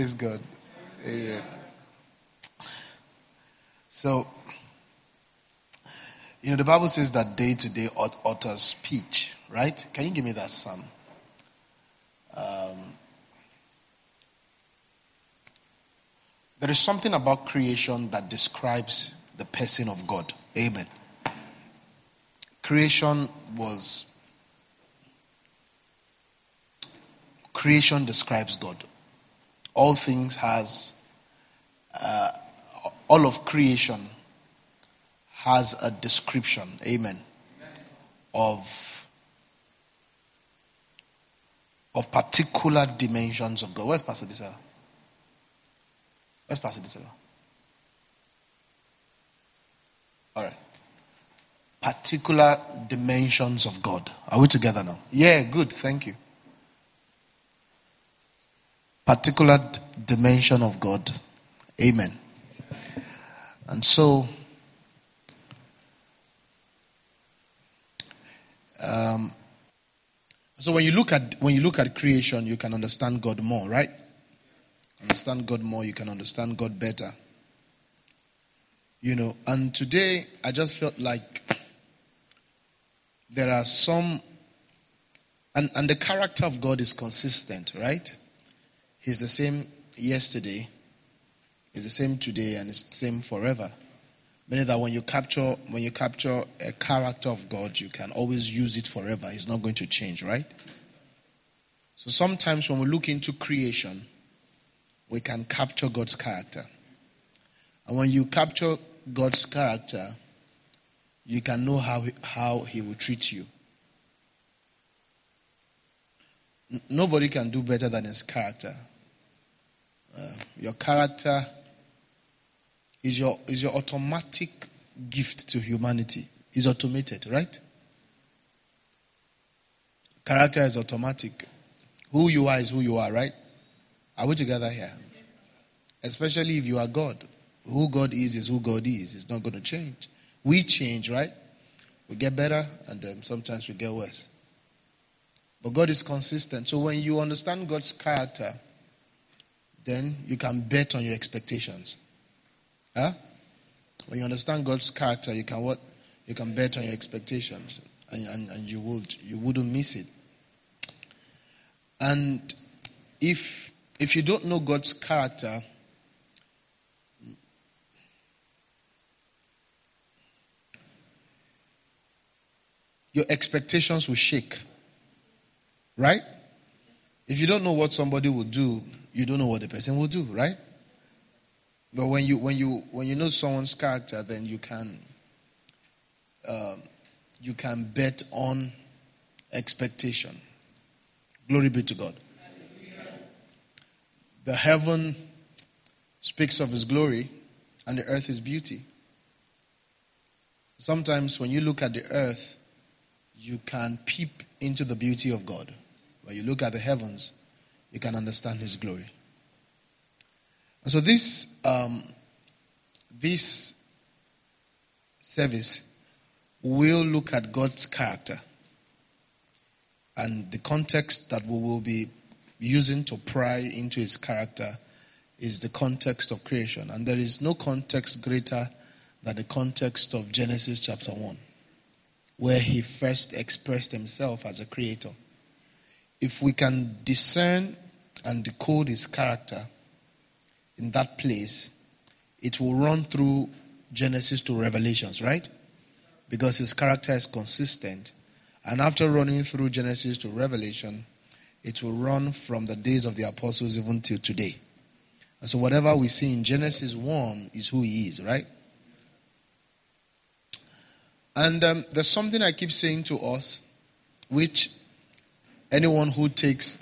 Praise God. Amen. So, you know, the Bible says that day to day utters speech, right? Can you give me that psalm? Um, there is something about creation that describes the person of God. Amen. Creation was. Creation describes God. All things has. Uh, all of creation has a description. Amen. Of of particular dimensions of God. Where's Pastor Disela? Where's Pastor Disela? All right. Particular dimensions of God. Are we together now? Yeah, good. Thank you. Particular dimension of God. Amen. And so, um, so when you look at when you look at creation, you can understand God more, right? Understand God more, you can understand God better. You know, and today I just felt like there are some and, and the character of God is consistent, right? He's the same yesterday, he's the same today, and it's the same forever. Meaning that when you capture when you capture a character of God, you can always use it forever. It's not going to change, right? So sometimes when we look into creation, we can capture God's character. And when you capture God's character, you can know how he, how he will treat you. N- nobody can do better than his character. Uh, your character is your, is your automatic gift to humanity. Is automated, right? Character is automatic. Who you are is who you are, right? Are we together here? Especially if you are God. Who God is is who God is. It's not going to change. We change, right? We get better and um, sometimes we get worse. But God is consistent. So when you understand God's character, then you can bet on your expectations. Huh? When you understand God's character, you can what? You can bet on your expectations, and, and, and you would you wouldn't miss it. And if if you don't know God's character, your expectations will shake. Right? If you don't know what somebody will do, you don't know what the person will do, right? But when you when you when you know someone's character, then you can um, you can bet on expectation. Glory be to God. The heaven speaks of His glory, and the earth is beauty. Sometimes when you look at the earth, you can peep into the beauty of God. When you look at the heavens, you can understand His glory. And so this um, this service will look at God's character and the context that we will be using to pry into His character is the context of creation, and there is no context greater than the context of Genesis chapter one, where He first expressed Himself as a creator. If we can discern and decode His character in that place, it will run through Genesis to Revelations, right? Because his character is consistent. And after running through Genesis to Revelation, it will run from the days of the apostles even till today. So whatever we see in Genesis 1 is who he is, right? And um, there's something I keep saying to us, which anyone who takes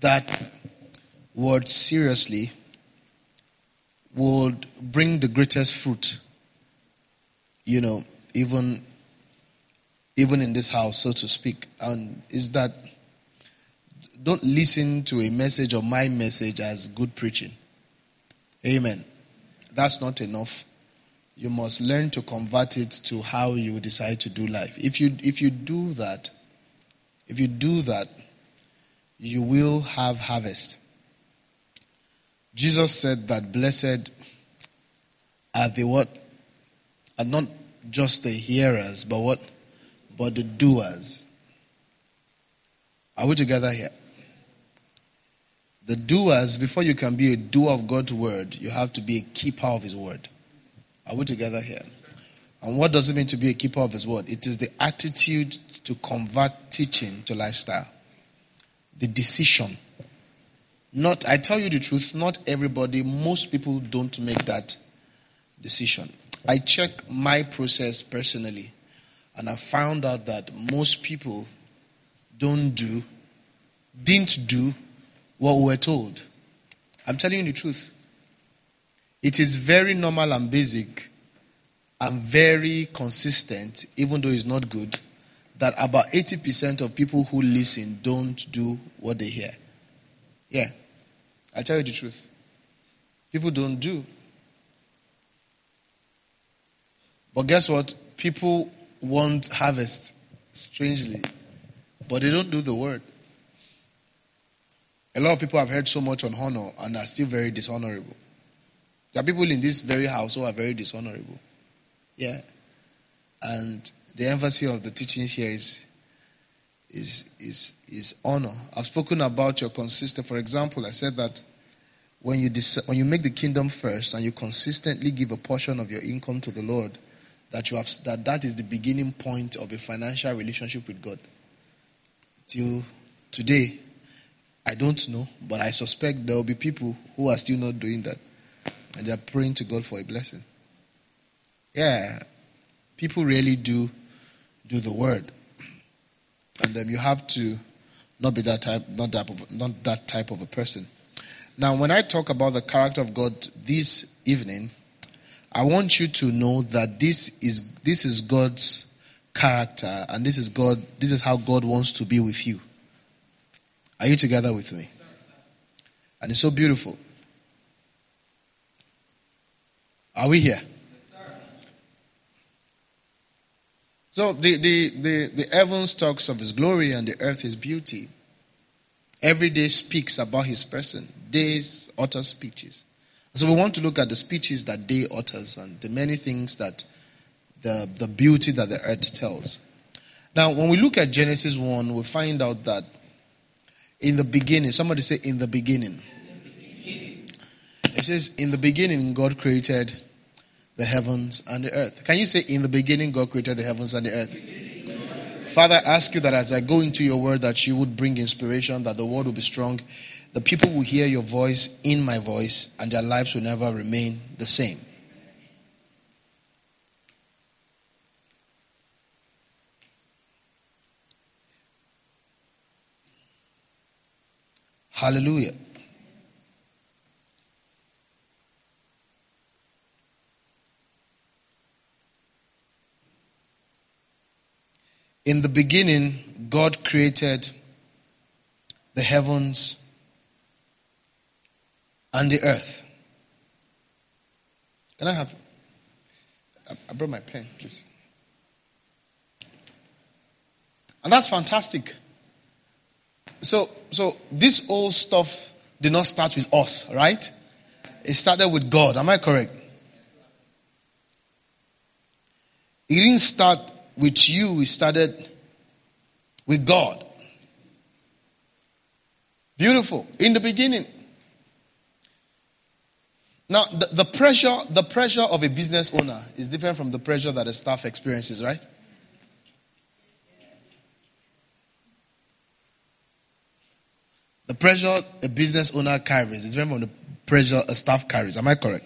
that word seriously would bring the greatest fruit. You know, even even in this house, so to speak. And is that don't listen to a message or my message as good preaching. Amen. That's not enough. You must learn to convert it to how you decide to do life. If you if you do that, if you do that, you will have harvest. Jesus said that blessed are the what? Are not just the hearers, but what? But the doers. Are we together here? The doers, before you can be a doer of God's word, you have to be a keeper of his word. Are we together here? And what does it mean to be a keeper of his word? It is the attitude to convert teaching to lifestyle. The decision. Not, I tell you the truth, not everybody, most people don't make that decision. I check my process personally, and I found out that most people don't do, didn't do what we were told. I'm telling you the truth. It is very normal and basic and very consistent, even though it's not good, that about 80% of people who listen don't do what they hear. Yeah. I tell you the truth. People don't do. But guess what? People want harvest, strangely, but they don't do the word. A lot of people have heard so much on honor and are still very dishonorable. There are people in this very house who are very dishonorable. Yeah. And the emphasis of the teaching here is, is, is, is honor. I've spoken about your consistency. For example, I said that when you, dis- when you make the kingdom first and you consistently give a portion of your income to the Lord, that, you have, that that is the beginning point of a financial relationship with God. Till today, I don't know, but I suspect there will be people who are still not doing that. And they are praying to God for a blessing. Yeah, people really do do the word. And then you have to not be that type, not that, of, not that type of a person. Now, when I talk about the character of God this evening, I want you to know that this is this is God's character, and this is God. This is how God wants to be with you. Are you together with me? And it's so beautiful. Are we here? So the, the, the, the heavens talks of his glory and the earth his beauty. Every day speaks about his person. Days utter speeches. So we want to look at the speeches that day utters and the many things that the, the beauty that the earth tells. Now, when we look at Genesis 1, we find out that in the beginning, somebody say, in the beginning. It says, in the beginning, God created the heavens and the earth. Can you say, in the beginning, God created the heavens and the earth? Father, I ask you that as I go into your word, that you would bring inspiration, that the word will be strong. The people will hear your voice in my voice, and their lives will never remain the same. Hallelujah. In the beginning, God created the heavens and the earth. Can I have? I brought my pen, please. And that's fantastic. So, so this old stuff did not start with us, right? It started with God. Am I correct? It didn't start with you, it started with God. Beautiful. In the beginning. Now, the, the, pressure, the pressure of a business owner is different from the pressure that a staff experiences, right? The pressure a business owner carries is different from the pressure a staff carries. Am I correct?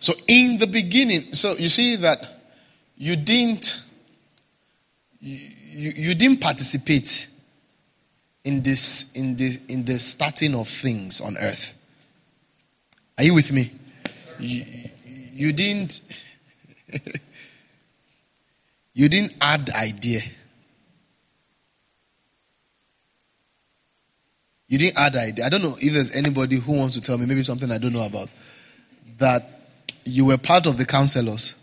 So, in the beginning, so you see that you didn't you, you, you didn't participate in this in the in the starting of things on earth. Are you with me? You, you didn't you didn't add idea. You didn't add idea. I don't know if there's anybody who wants to tell me maybe something I don't know about that you were part of the counselors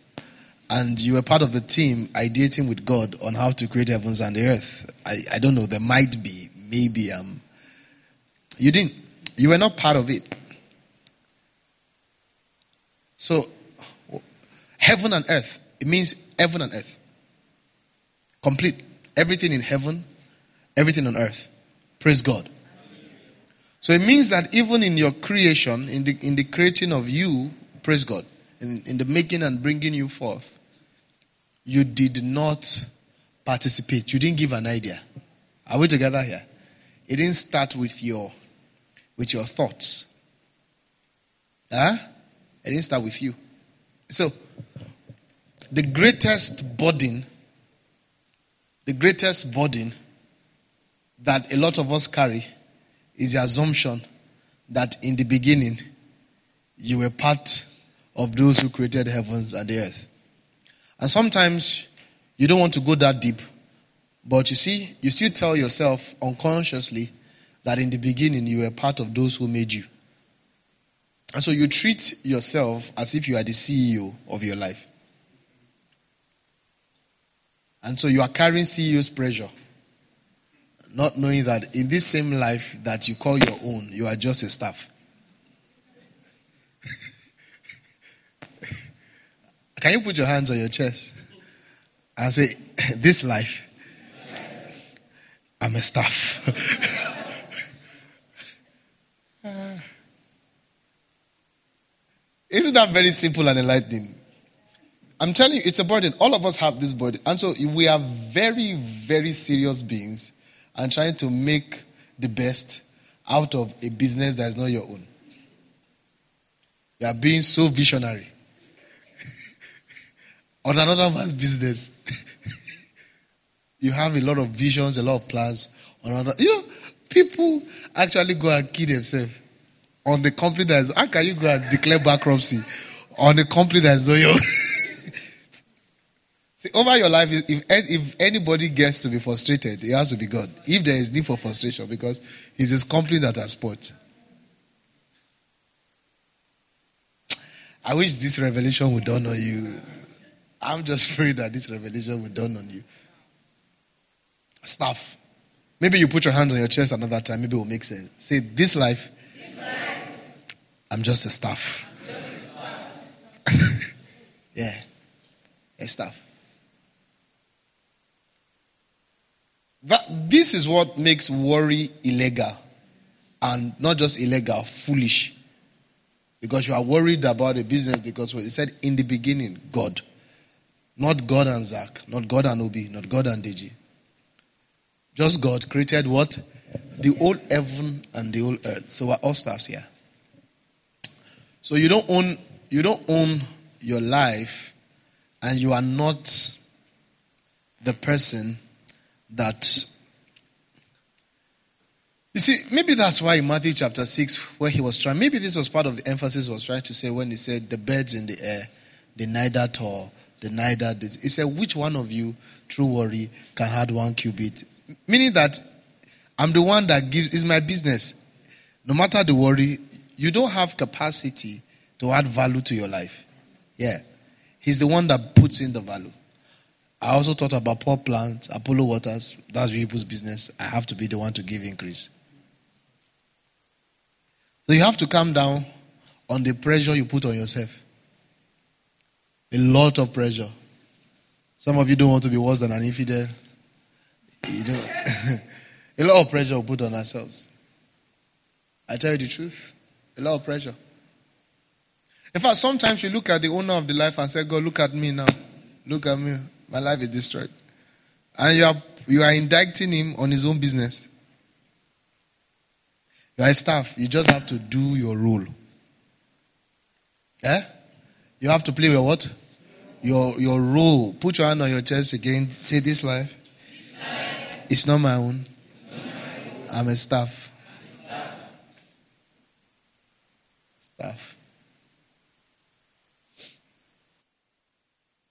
and you were part of the team ideating with God on how to create heavens and the earth. I, I don't know, there might be, maybe I'm You didn't. You were not part of it. So, heaven and earth, it means heaven and earth. Complete. Everything in heaven, everything on earth. Praise God. So it means that even in your creation, in the, in the creating of you, praise God, in, in the making and bringing you forth, you did not participate. You didn't give an idea. Are we together here? It didn't start with your with your thoughts. Huh? It didn't start with you. So the greatest burden, the greatest burden that a lot of us carry is the assumption that in the beginning you were part of those who created heavens and the earth. And sometimes you don't want to go that deep, but you see, you still tell yourself unconsciously that in the beginning you were part of those who made you. And so you treat yourself as if you are the CEO of your life. And so you are carrying CEO's pressure not knowing that in this same life that you call your own, you are just a staff. Can you put your hands on your chest and say, This life, I'm a staff. Isn't that very simple and enlightening? I'm telling you, it's a burden. All of us have this burden. And so we are very, very serious beings and trying to make the best out of a business that is not your own. You are being so visionary on another man's business. you have a lot of visions, a lot of plans on another. You know, people actually go and kill themselves on the company that is. How can you go and declare bankruptcy on a company that is not yours? See, over your life, if, if anybody gets to be frustrated, it has to be God. If there is need for frustration, because it's his company that has spot. I wish this revelation would on you. I'm just praying that this revelation will dawn on you. Stuff. Maybe you put your hands on your chest another time. Maybe it will make sense. Say, this life, this life I'm just a staff. Yeah, a staff. That, this is what makes worry illegal. And not just illegal, foolish. Because you are worried about a business because well, it said in the beginning, God. Not God and Zach, not God and Obi, not God and Deji. Just God created what? The old heaven and the old earth. So we're all stars here. So you don't own you don't own your life and you are not the person that you see, maybe that's why in Matthew chapter 6, where he was trying, maybe this was part of the emphasis was trying to say when he said, The birds in the air, they neither toil, neither. This. He said, Which one of you, through worry, can add one cubit? Meaning that I'm the one that gives, it's my business. No matter the worry, you don't have capacity to add value to your life. Yeah. He's the one that puts in the value. I also thought about Paul plants, Apollos Waters. That's people's business. I have to be the one to give increase. So you have to calm down on the pressure you put on yourself. A lot of pressure. Some of you don't want to be worse than an infidel. You don't. a lot of pressure we put on ourselves. I tell you the truth. A lot of pressure. In fact, sometimes you look at the owner of the life and say, God, look at me now. Look at me. My life is destroyed. And you are, you are indicting him on his own business. You are a staff. You just have to do your role. Eh? You have to play your what? Your your role. Put your hand on your chest again. Say this life. It's not my own. I'm a staff. Staff.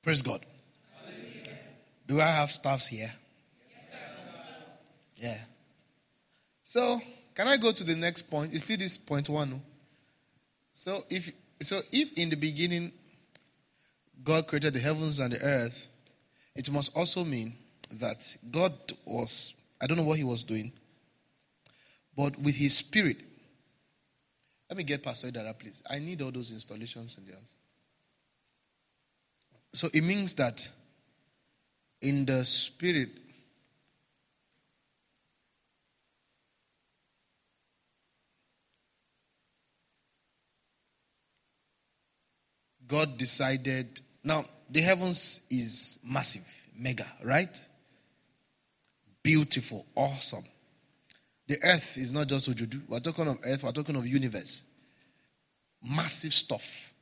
Praise God. Do I have staffs here? Yeah. So, can I go to the next point? You see this point one? So, if so, if in the beginning God created the heavens and the earth, it must also mean that God was I don't know what He was doing, but with his spirit. Let me get Pastor Dara, please. I need all those installations in the house. So it means that in the spirit, God decided. Now, the heavens is massive, mega, right? Beautiful, awesome. The earth is not just Ojudu. We're talking of earth, we're talking of universe. Massive stuff.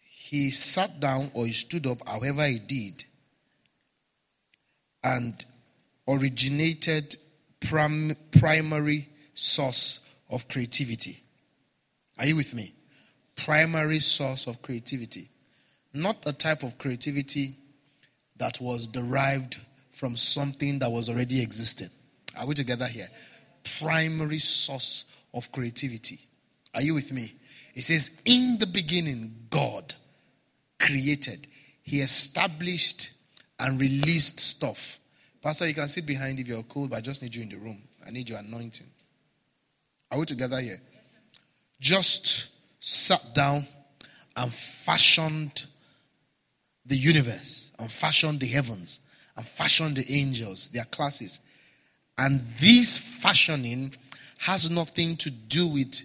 He sat down or he stood up, however he did, and originated prim- primary source of creativity. Are you with me? Primary source of creativity. Not a type of creativity that was derived from something that was already existing. Are we together here? Primary source of creativity. Are you with me? It says, In the beginning, God created, He established and released stuff. Pastor, you can sit behind if you're cold, but I just need you in the room. I need your anointing. Are we together here? Just sat down and fashioned the universe, and fashioned the heavens, and fashioned the angels, their classes. And this fashioning has nothing to do with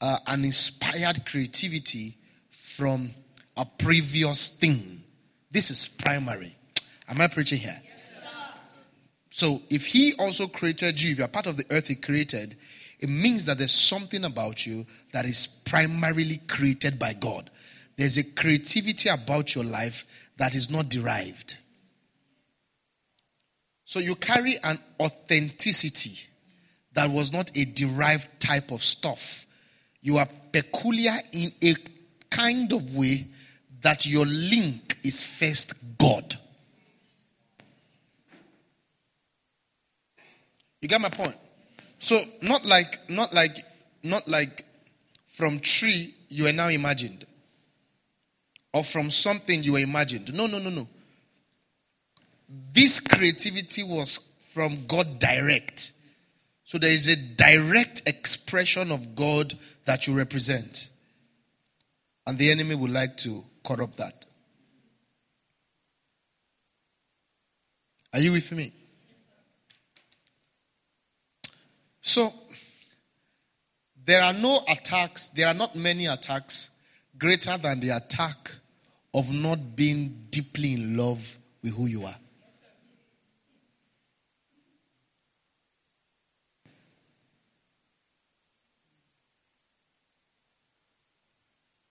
uh, an inspired creativity from a previous thing. This is primary. Am I preaching here? so, if he also created you, if you're part of the earth he created, it means that there's something about you that is primarily created by God. There's a creativity about your life that is not derived. So you carry an authenticity that was not a derived type of stuff. You are peculiar in a kind of way that your link is first God. You get my point? So not like not like not like from tree you are now imagined. Or from something you were imagined. No, no, no, no. This creativity was from God direct. So there is a direct expression of God that you represent. And the enemy would like to corrupt that. Are you with me? So, there are no attacks, there are not many attacks greater than the attack of not being deeply in love with who you are.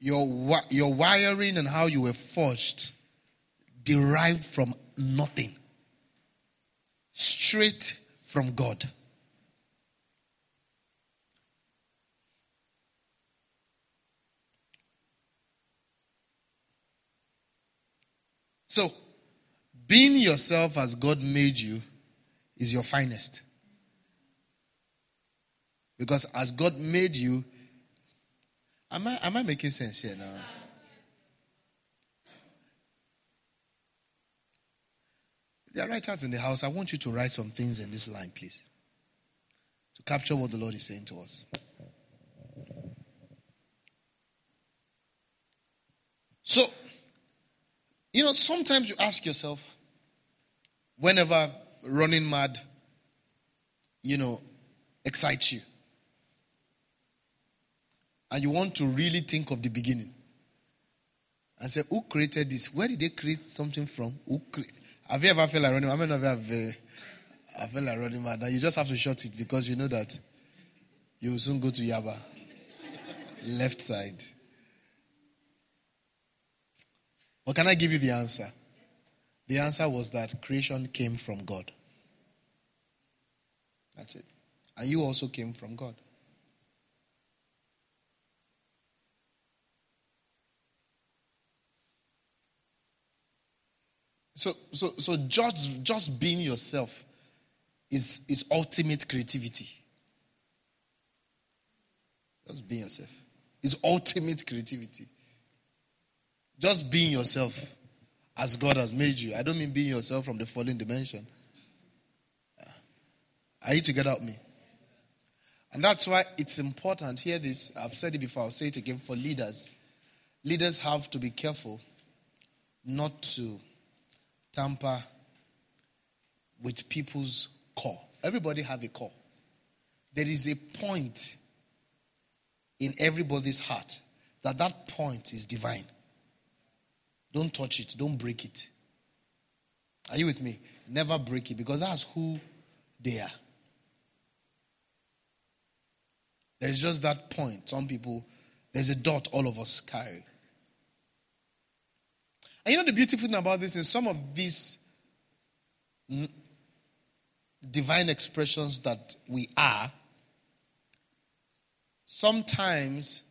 Your, your wiring and how you were forged derived from nothing, straight from God. So, being yourself as God made you is your finest. Because as God made you, am I, am I making sense here now? There are writers in the house. I want you to write some things in this line, please, to capture what the Lord is saying to us. So, you know, sometimes you ask yourself, whenever running mad, you know, excites you, and you want to really think of the beginning and say, Who created this? Where did they create something from? Who cre- have you ever felt like running? I mean, you I uh, felt like running mad. And you just have to shut it because you know that you will soon go to Yaba, left side. Or can I give you the answer? The answer was that creation came from God. That's it. And you also came from God. So, so, so just, just being yourself is, is ultimate creativity. Just being yourself is ultimate creativity. Just being yourself as God has made you. I don't mean being yourself from the fallen dimension. Are you together with me? And that's why it's important. Hear this. I've said it before, I'll say it again for leaders. Leaders have to be careful not to tamper with people's core. Everybody have a core. There is a point in everybody's heart that that point is divine. Don't touch it, don't break it. Are you with me? Never break it because that's who they are. There's just that point. Some people, there's a dot all of us carry. And you know the beautiful thing about this is some of these divine expressions that we are, sometimes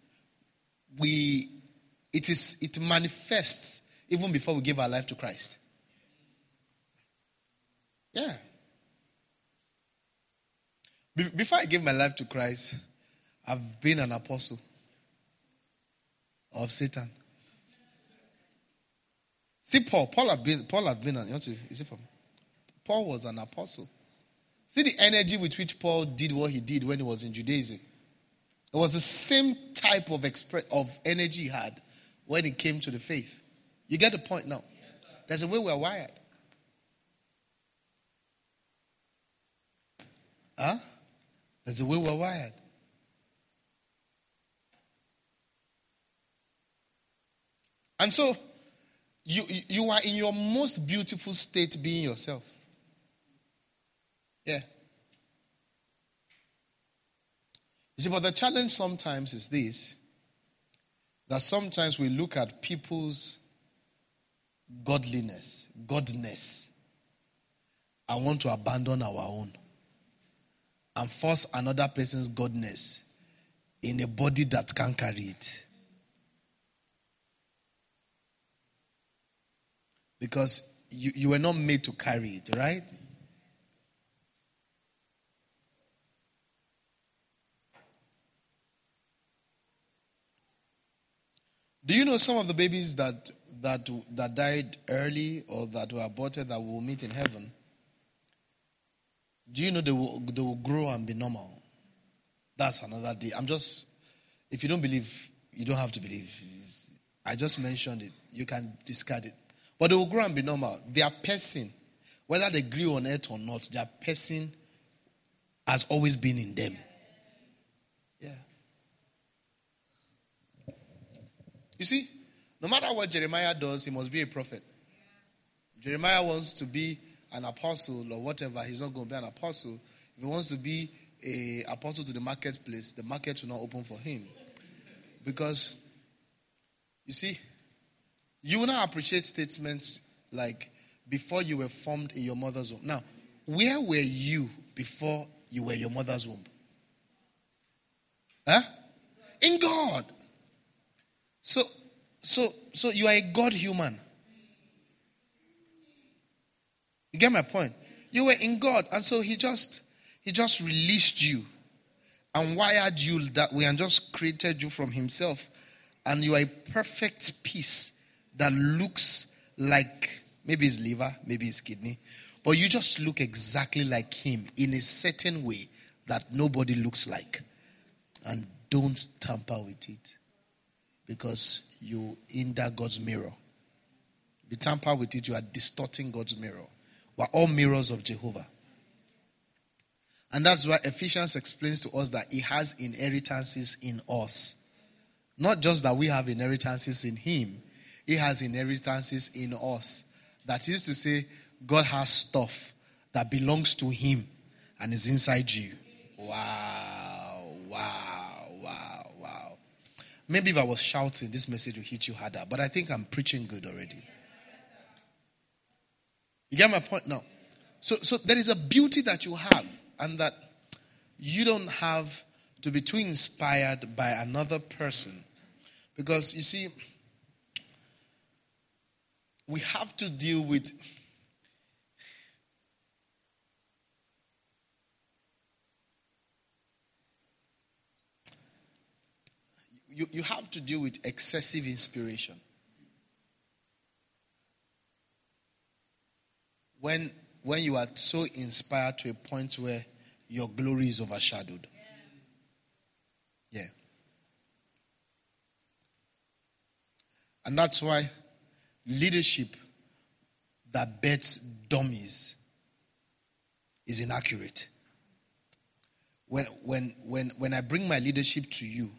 we it is it manifests even before we give our life to Christ. Yeah. Before I gave my life to Christ, I've been an apostle of Satan. See, Paul. Paul had been. Paul had been. An, you to? Is it from? Paul was an apostle. See the energy with which Paul did what he did when he was in Judaism. It was the same type of express of energy he had when he came to the faith. You get the point now. There's a way we're wired. Huh? There's a way we're wired. And so you, you are in your most beautiful state being yourself. Yeah. You see, but the challenge sometimes is this that sometimes we look at people's godliness, godness, I want to abandon our own and force another person's godness in a body that can't carry it. Because you, you were not made to carry it, right? Do you know some of the babies that that that died early or that were aborted that will meet in heaven? Do you know they will they will grow and be normal? That's another day. I'm just if you don't believe, you don't have to believe. I just mentioned it. You can discard it. But they will grow and be normal. Their person, whether they grew on earth or not, their person has always been in them. Yeah. You see, no matter what Jeremiah does, he must be a prophet. Jeremiah wants to be an apostle or whatever, he's not going to be an apostle. If he wants to be a apostle to the marketplace, the market will not open for him. Because, you see, you will not appreciate statements like, before you were formed in your mother's womb. Now, where were you before you were your mother's womb? Huh? In God. So, so, so you are a God human. You get my point? You were in God, and so He just He just released you and wired you that way and just created you from Himself. And you are a perfect piece that looks like maybe his liver, maybe his kidney, but you just look exactly like him in a certain way that nobody looks like. And don't tamper with it because you hinder God's mirror. If you tamper with it, you are distorting God's mirror. We're all mirrors of Jehovah. And that's why Ephesians explains to us that He has inheritances in us. Not just that we have inheritances in Him, He has inheritances in us. That is to say, God has stuff that belongs to Him and is inside you. Wow, wow, wow, wow. Maybe if I was shouting, this message will hit you harder, but I think I'm preaching good already. You get my point now? So, so there is a beauty that you have, and that you don't have to be too inspired by another person. Because you see, we have to deal with you, you have to deal with excessive inspiration. When, when you are so inspired to a point where your glory is overshadowed. Yeah. And that's why leadership that bets dummies is inaccurate. When, when, when, when I bring my leadership to you,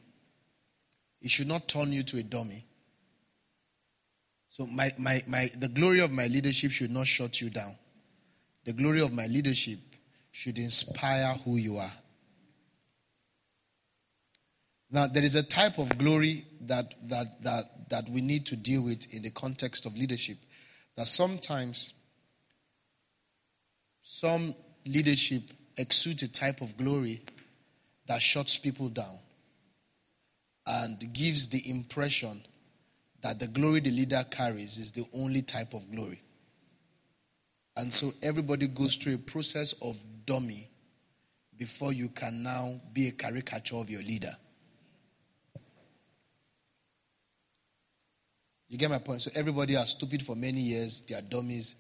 it should not turn you to a dummy. So my, my, my, the glory of my leadership should not shut you down. The glory of my leadership should inspire who you are. Now, there is a type of glory that, that, that, that we need to deal with in the context of leadership. That sometimes some leadership exudes a type of glory that shuts people down and gives the impression that the glory the leader carries is the only type of glory. And so everybody goes through a process of dummy before you can now be a caricature of your leader. You get my point? So everybody are stupid for many years, they are dummies,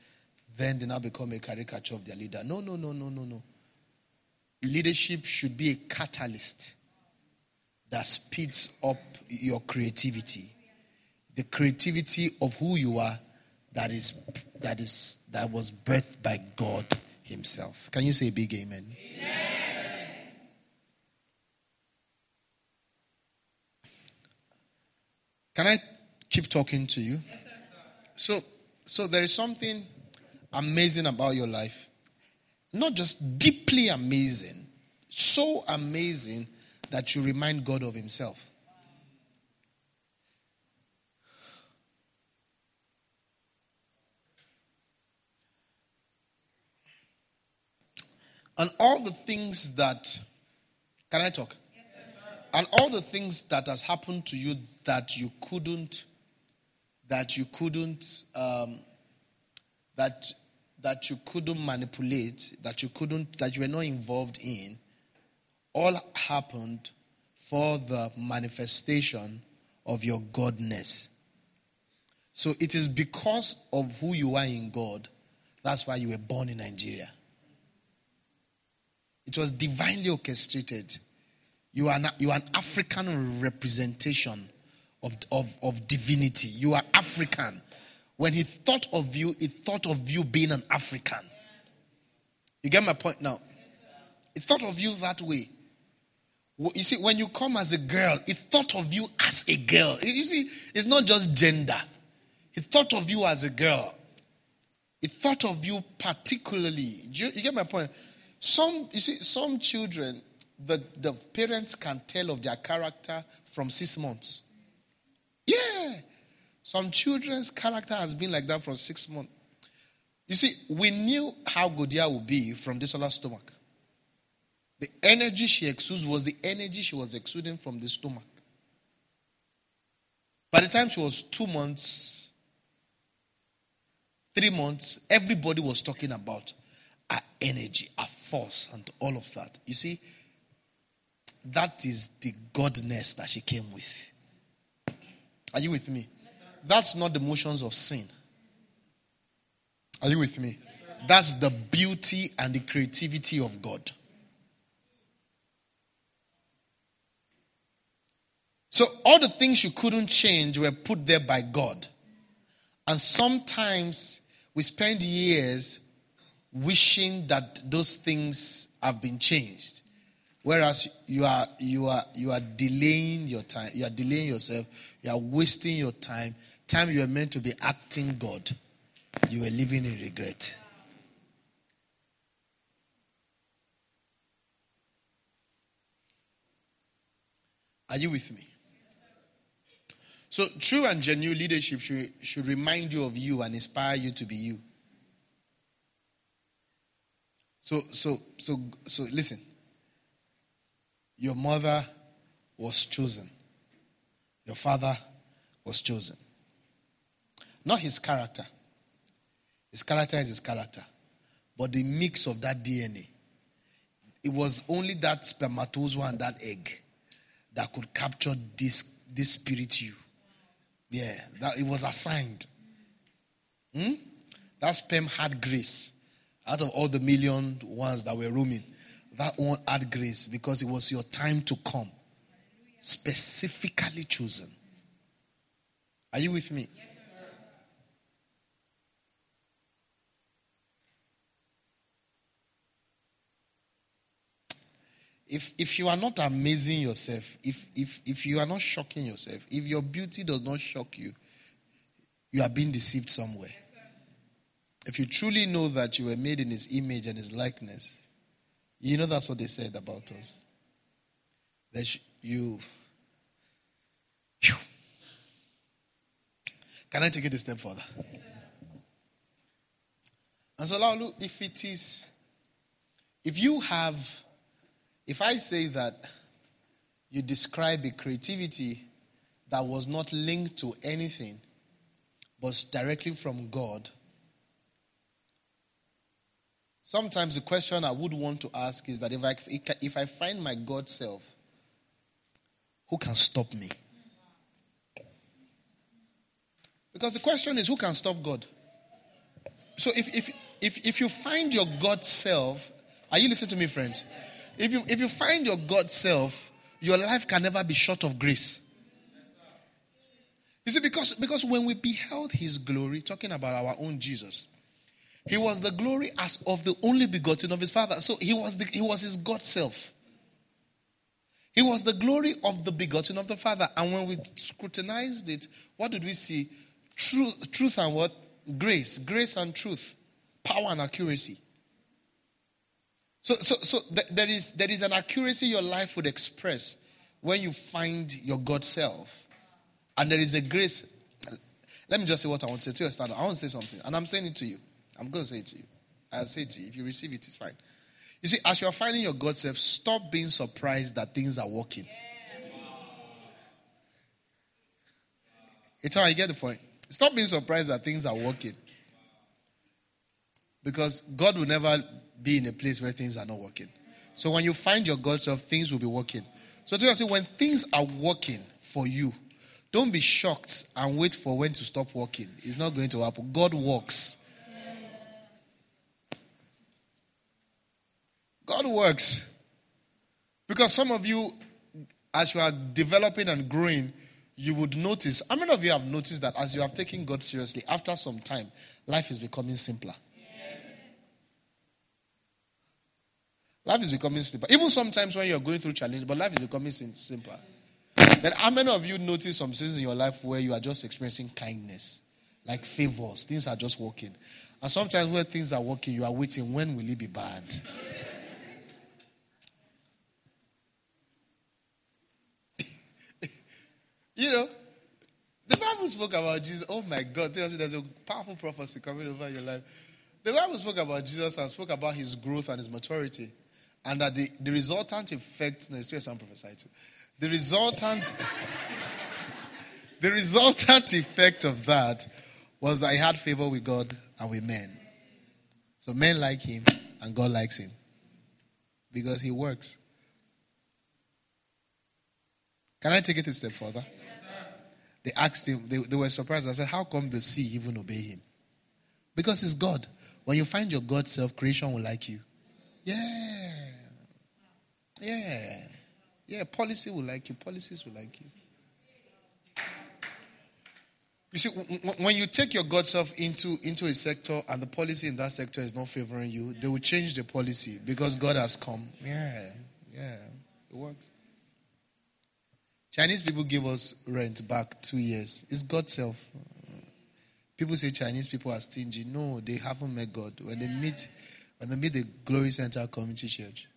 then they now become a caricature of their leader. No, no, no, no, no, no. Leadership should be a catalyst that speeds up your creativity. The creativity of who you are that is that is that was birthed by God Himself. Can you say big amen? amen. Can I keep talking to you? Yes, sir. So so there is something amazing about your life. Not just deeply amazing, so amazing that you remind God of Himself. And all the things that, can I talk? And all the things that has happened to you that you couldn't, that you couldn't, um, that that you couldn't manipulate, that you couldn't, that you were not involved in, all happened for the manifestation of your godness. So it is because of who you are in God, that's why you were born in Nigeria. It was divinely orchestrated. You are, not, you are an African representation of, of, of divinity. You are African. When he thought of you, he thought of you being an African. You get my point now? He thought of you that way. You see, when you come as a girl, he thought of you as a girl. You see, it's not just gender. He thought of you as a girl. He thought of you particularly. You, you, get my point? Some, you see, some children, the, the parents can tell of their character from six months. Yeah. Some children's character has been like that for six months. You see, we knew how Godia would be from this other stomach. The energy she exudes was the energy she was exuding from the stomach. By the time she was two months, three months, everybody was talking about our energy, our force, and all of that. You see, that is the godness that she came with. Are you with me? That's not the motions of sin. Are you with me? That's the beauty and the creativity of God. So, all the things you couldn't change were put there by God. And sometimes we spend years wishing that those things have been changed. Whereas you are you are you are delaying your time, you are delaying yourself, you are wasting your time. Time you are meant to be acting God, you are living in regret. Are you with me? So, true and genuine leadership should, should remind you of you and inspire you to be you. So, so, so, so listen. Your mother was chosen. Your father was chosen. Not his character. His character is his character. But the mix of that DNA. It was only that spermatozoa and that egg that could capture this, this spirit you. Yeah, that it was assigned. Hmm? That sperm had grace out of all the million ones that were roaming, that one had grace because it was your time to come. Specifically chosen. Are you with me? Yes, if if you are not amazing yourself, if if if you are not shocking yourself, if your beauty does not shock you, you are being deceived somewhere. Yes, if you truly know that you were made in his image and his likeness, you know that's what they said about us. That you. Can I take it a step further? And so, now look, if it is, if you have, if I say that you describe a creativity that was not linked to anything, but directly from God, Sometimes the question I would want to ask is that if I, if I find my God self, who can stop me? Because the question is, who can stop God? So if, if, if, if you find your God self, are you listening to me, friends? If you, if you find your God self, your life can never be short of grace. You see, because, because when we beheld his glory, talking about our own Jesus, he was the glory as of the only begotten of his father. So he was, the, he was his God self. He was the glory of the begotten of the Father. And when we scrutinized it, what did we see? Truth, truth and what? Grace. Grace and truth. Power and accuracy. So, so, so th- there, is, there is an accuracy your life would express when you find your God self. And there is a grace. Let me just say what I want to say to you. I want to say something. And I'm saying it to you. I'm going to say it to you. I'll say it to you. If you receive it, it's fine. You see, as you are finding your God self, stop being surprised that things are working. It's how I get the point. Stop being surprised that things are working. Because God will never be in a place where things are not working. So when you find your God self, things will be working. So to say, when things are working for you, don't be shocked and wait for when to stop working. It's not going to happen. God works. God works. Because some of you, as you are developing and growing, you would notice. How many of you have noticed that as you have taken God seriously, after some time, life is becoming simpler? Life is becoming simpler. Even sometimes when you're going through challenges, but life is becoming simpler. Then, how many of you notice some seasons in your life where you are just experiencing kindness, like favors? Things are just working. And sometimes when things are working, you are waiting, when will it be bad? You know, the Bible spoke about Jesus. Oh my God, there's a powerful prophecy coming over your life. The Bible spoke about Jesus and spoke about his growth and his maturity. And that the, the resultant effect, no, still some prophesied to. The resultant, the resultant effect of that was that he had favor with God and with men. So men like him and God likes him because he works. Can I take it a step further? They asked him, they, they were surprised. I said, How come the sea even obey him? Because it's God. When you find your God self, creation will like you. Yeah. Yeah. Yeah, policy will like you. Policies will like you. You see, when you take your God self into, into a sector and the policy in that sector is not favoring you, they will change the policy because God has come. Yeah, yeah, it works. Chinese people give us rent back two years. It's God self. People say Chinese people are stingy. No, they haven't met God. When they meet, when they meet the Glory Center Community Church,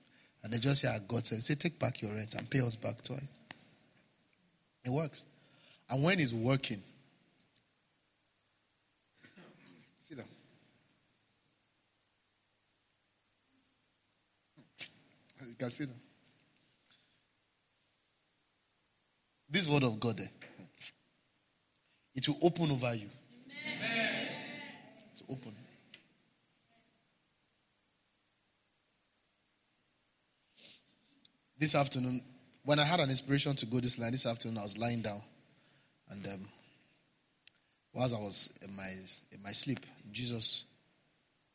and they just say, ah, God said, say, take back your rent and pay us back twice. It works. And when it's working, sit down. You can sit down. This word of God, eh, it will open over you. Amen. To open. This afternoon, when I had an inspiration to go this line, this afternoon I was lying down, and um, whilst I was in my in my sleep, Jesus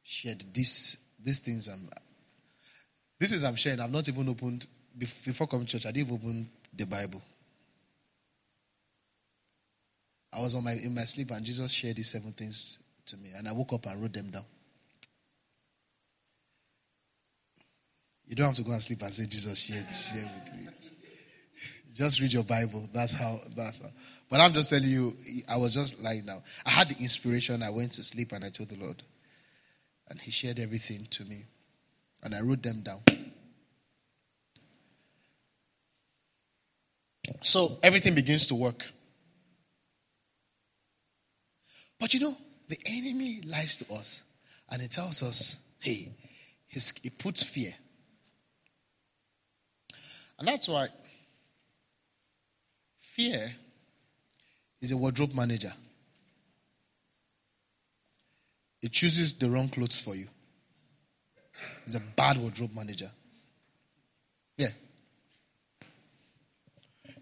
shared these these things. And This is I'm sharing. I've not even opened before coming to church. I didn't open the Bible. I was on my in my sleep and Jesus shared these seven things to me, and I woke up and wrote them down. You don't have to go and sleep and say Jesus shared, shared with me. Just read your Bible. That's how. That's how. But I'm just telling you, I was just lying down. I had the inspiration. I went to sleep and I told the Lord, and He shared everything to me, and I wrote them down. So everything begins to work. But you know, the enemy lies to us and he tells us, hey, he puts fear. And that's why fear is a wardrobe manager. It chooses the wrong clothes for you. It's a bad wardrobe manager. Yeah.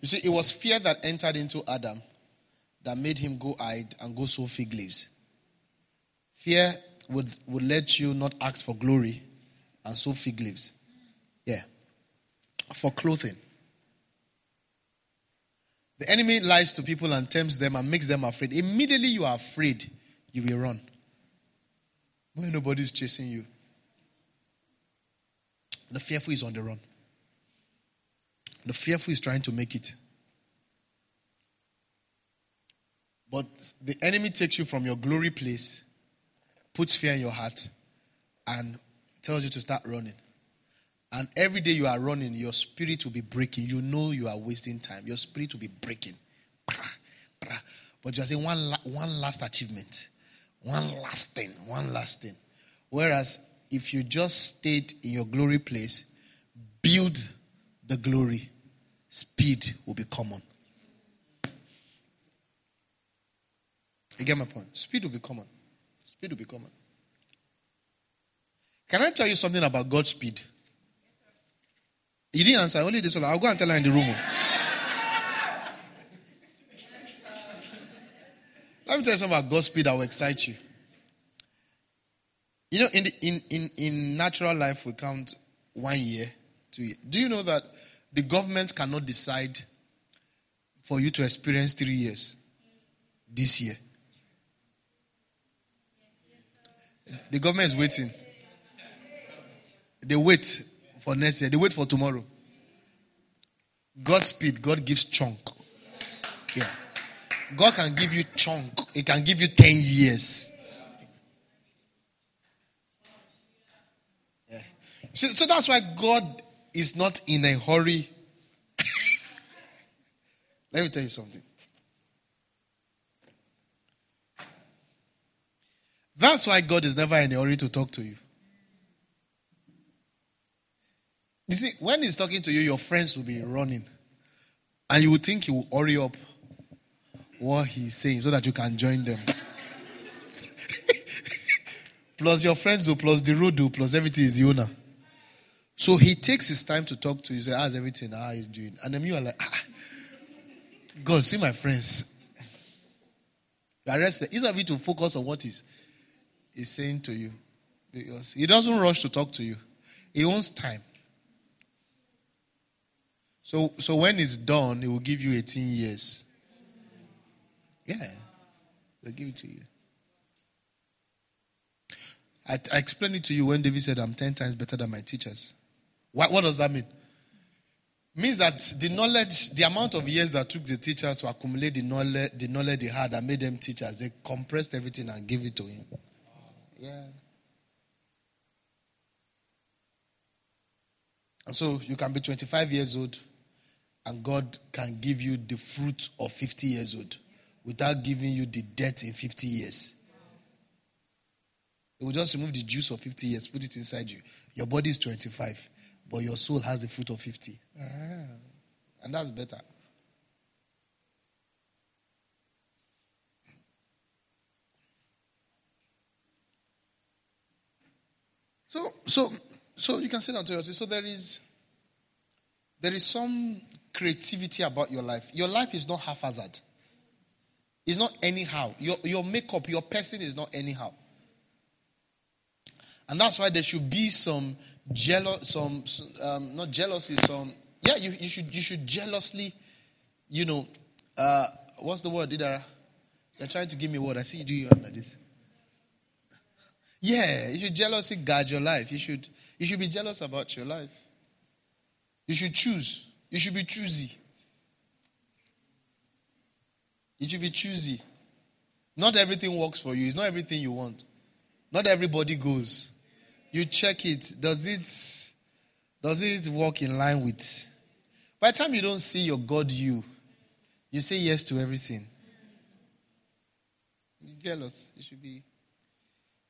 You see, it was fear that entered into Adam that made him go hide and go sow fig leaves. Fear would, would let you not ask for glory and sow fig leaves. Yeah. For clothing. The enemy lies to people and tempts them and makes them afraid. Immediately you are afraid, you will run. When nobody's chasing you. The fearful is on the run. The fearful is trying to make it. But the enemy takes you from your glory place, puts fear in your heart, and tells you to start running. And every day you are running, your spirit will be breaking. You know you are wasting time. Your spirit will be breaking. But you're saying one, one last achievement, one last thing, one last thing. Whereas if you just stayed in your glory place, build the glory, speed will be common. You get my point? Speed will be common. Speed will be common. Can I tell you something about God's speed? You didn't answer. Only this one. I'll go and tell her in the room. Let me tell you something about God's speed that will excite you. You know, in, the, in, in, in natural life, we count one year, two years. Do you know that the government cannot decide for you to experience three years this year? The government is waiting. They wait for next year. They wait for tomorrow. God speed, God gives chunk. Yeah. God can give you chunk. He can give you 10 years. Yeah. So, so that's why God is not in a hurry. Let me tell you something. That's why God is never in a hurry to talk to you. You see, when He's talking to you, your friends will be running. And you would think He will hurry up what He's saying so that you can join them. plus your friends will, plus the road will, plus everything is the owner. So He takes His time to talk to you. Say, How's everything? How are you doing? And then you are like, ah, God, see my friends. You are rested. Instead of you to focus on what is he's saying to you. Because he doesn't rush to talk to you. He wants time. So, so when it's done, it will give you 18 years. Yeah, they'll give it to you. I, I explained it to you when David said, I'm 10 times better than my teachers. What, what does that mean? means that the knowledge, the amount of years that took the teachers to accumulate the knowledge, the knowledge they had and made them teachers, they compressed everything and gave it to him. Yeah. And so you can be 25 years old and God can give you the fruit of 50 years old without giving you the debt in 50 years. It will just remove the juice of 50 years, put it inside you. Your body is 25, but your soul has the fruit of 50. Ah. And that's better. So, so, so you can say that to yourself. So there is, there is some creativity about your life. Your life is not haphazard. It's not anyhow. Your, your makeup, your person is not anyhow. And that's why there should be some jealous, some, um, not jealousy, some, yeah, you, you, should, you should jealously, you know, uh, what's the word, Didara? You're trying to give me word. I see you do your like this. Yeah, you should jealously guard your life. You should, you should be jealous about your life. You should choose. You should be choosy. You should be choosy. Not everything works for you. It's not everything you want. Not everybody goes. You check it. Does it does it work in line with? By the time you don't see your God you, you say yes to everything. You're jealous. You should be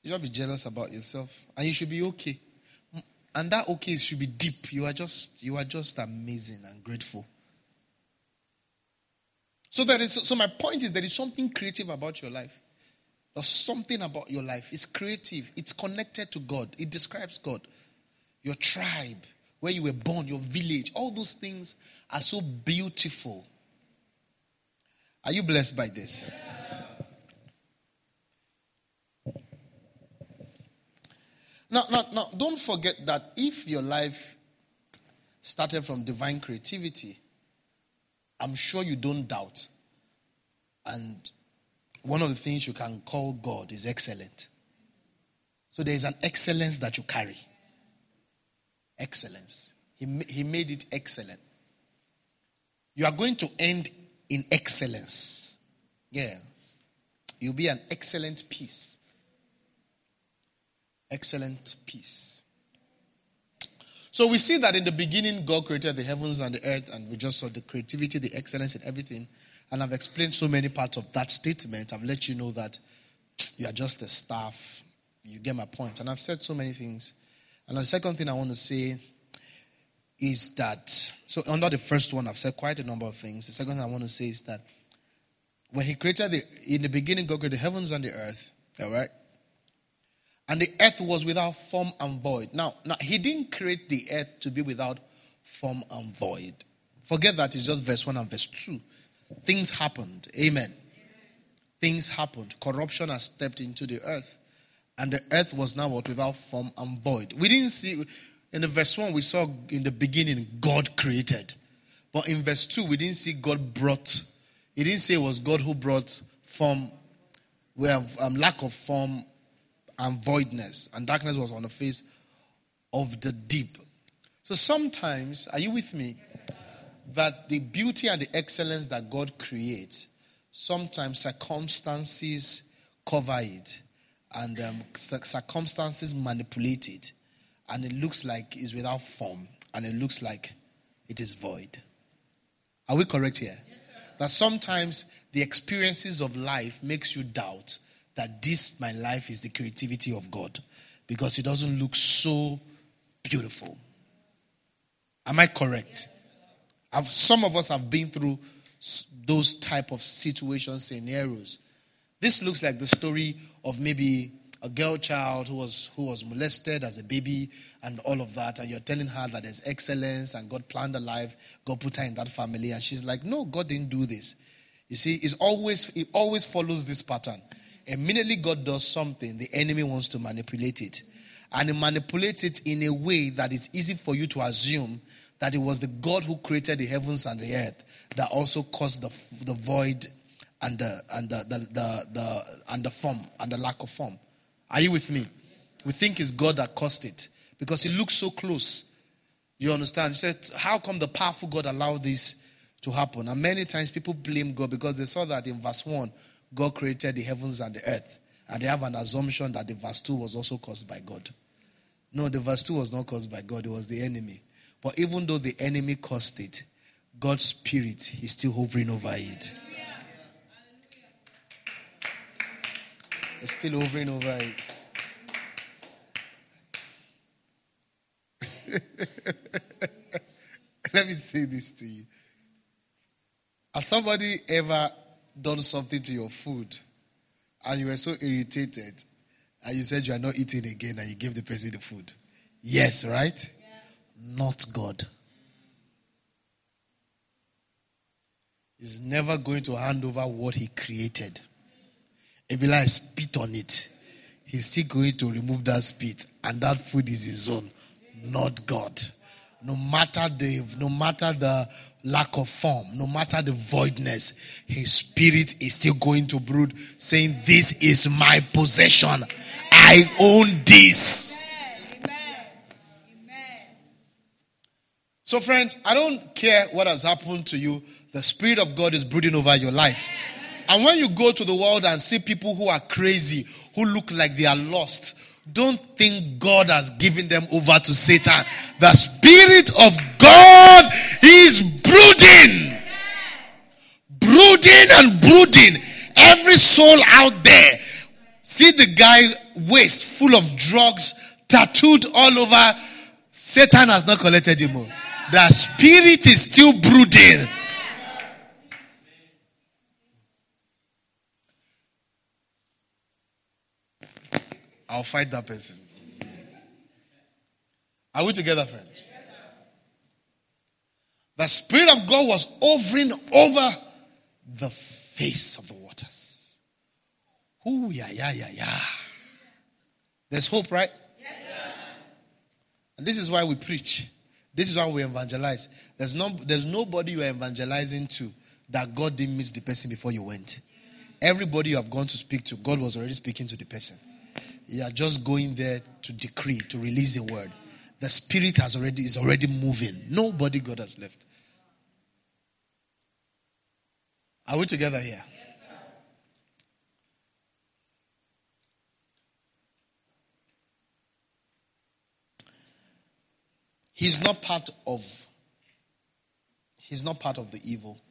you should be jealous about yourself. And you should be okay. And that okay should be deep. You are just you are just amazing and grateful. So there is so my point is there is something creative about your life. There's something about your life. It's creative. It's connected to God. It describes God. Your tribe, where you were born, your village, all those things are so beautiful. Are you blessed by this? Now, now, now, don't forget that if your life started from divine creativity, I'm sure you don't doubt. And one of the things you can call God is excellent. So there is an excellence that you carry. Excellence. He, he made it excellent. You are going to end in excellence. Yeah. You'll be an excellent piece. Excellent piece. So we see that in the beginning, God created the heavens and the earth, and we just saw the creativity, the excellence, and everything. And I've explained so many parts of that statement. I've let you know that you are just a staff. You get my point. And I've said so many things. And the second thing I want to say is that, so under the first one, I've said quite a number of things. The second thing I want to say is that when He created the, in the beginning, God created the heavens and the earth, all right? And the earth was without form and void. Now, now he didn't create the earth to be without form and void. Forget that, it's just verse 1 and verse 2. Things happened. Amen. Things happened. Corruption has stepped into the earth. And the earth was now what? Without form and void. We didn't see, in the verse 1, we saw in the beginning God created. But in verse 2, we didn't see God brought, he didn't say it was God who brought form, we have um, lack of form and voidness, and darkness was on the face of the deep. So sometimes, are you with me? That the beauty and the excellence that God creates, sometimes circumstances cover it, and um, circumstances manipulate it, and it looks like it's without form, and it looks like it is void. Are we correct here? Yes, that sometimes the experiences of life makes you doubt that this, my life, is the creativity of God because it doesn't look so beautiful. Am I correct? I've, some of us have been through those type of situations, scenarios. This looks like the story of maybe a girl child who was who was molested as a baby and all of that, and you're telling her that there's excellence and God planned a life, God put her in that family, and she's like, No, God didn't do this. You see, it's always it always follows this pattern. Immediately God does something, the enemy wants to manipulate it. And he manipulates it in a way that is easy for you to assume that it was the God who created the heavens and the earth that also caused the, the void and the, and the, the, the, the, and the form and the lack of form. Are you with me? We think it's God that caused it because it looks so close. You understand? You said, How come the powerful God allowed this to happen? And many times people blame God because they saw that in verse 1 God created the heavens and the earth. And they have an assumption that the verse 2 was also caused by God. No, the verse 2 was not caused by God, it was the enemy. But even though the enemy caused it, God's spirit is still hovering over it. It's still hovering over it. Let me say this to you. Has somebody ever done something to your food and you were so irritated and you said you are not eating again and you gave the person the food? Yes, right? Yeah. Not God. He's never going to hand over what he created. If he likes spit on it, he's still going to remove that spit, and that food is his own, not God. No matter the no matter the lack of form, no matter the voidness, his spirit is still going to brood, saying, This is my possession. I own this. So, friends, I don't care what has happened to you, the Spirit of God is brooding over your life. And when you go to the world and see people who are crazy, who look like they are lost, don't think God has given them over to Satan. The Spirit of God is brooding. Brooding and brooding. Every soul out there. See the guy waist full of drugs, tattooed all over. Satan has not collected him. The spirit is still brooding. I'll fight that person. Are we together, friends? The Spirit of God was hovering over the face of the waters. Ooh, yeah, yeah, yeah, yeah. There's hope, right? Yes, and this is why we preach. This is why we evangelize. There's, no, there's nobody you are evangelizing to that God didn't meet the person before you went. Everybody you have gone to speak to, God was already speaking to the person. You are just going there to decree, to release a word. The spirit has already is already moving. Nobody God has left. Are we together here? He's not part of he's not part of the evil.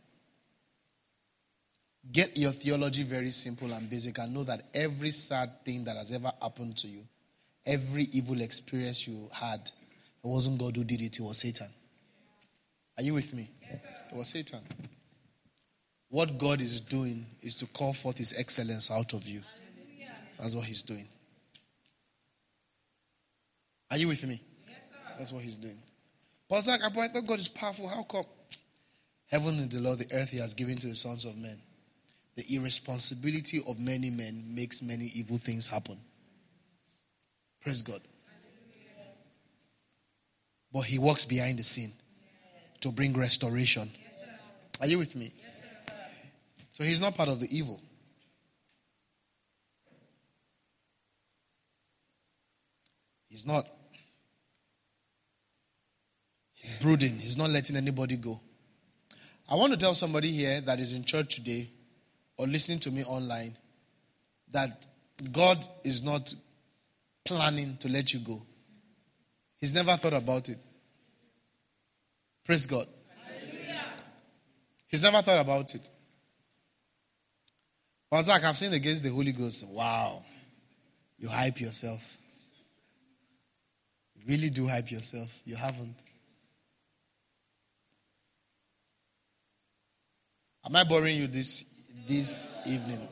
Get your theology very simple and basic and know that every sad thing that has ever happened to you, every evil experience you had, it wasn't God who did it, it was Satan. Are you with me? Yes, it was Satan. What God is doing is to call forth his excellence out of you. Hallelujah. That's what he's doing. Are you with me? That's what he's doing. Paul Zach, I thought God is powerful. How come? Heaven and the Lord, the earth he has given to the sons of men. The irresponsibility of many men makes many evil things happen. Praise God. But he works behind the scene to bring restoration. Are you with me? So he's not part of the evil. He's not. He's brooding. He's not letting anybody go. I want to tell somebody here that is in church today or listening to me online that God is not planning to let you go. He's never thought about it. Praise God. Hallelujah. He's never thought about it. But like I've sinned against the Holy Ghost. Wow. You hype yourself. You really do hype yourself. You haven't. Am I boring you this this evening?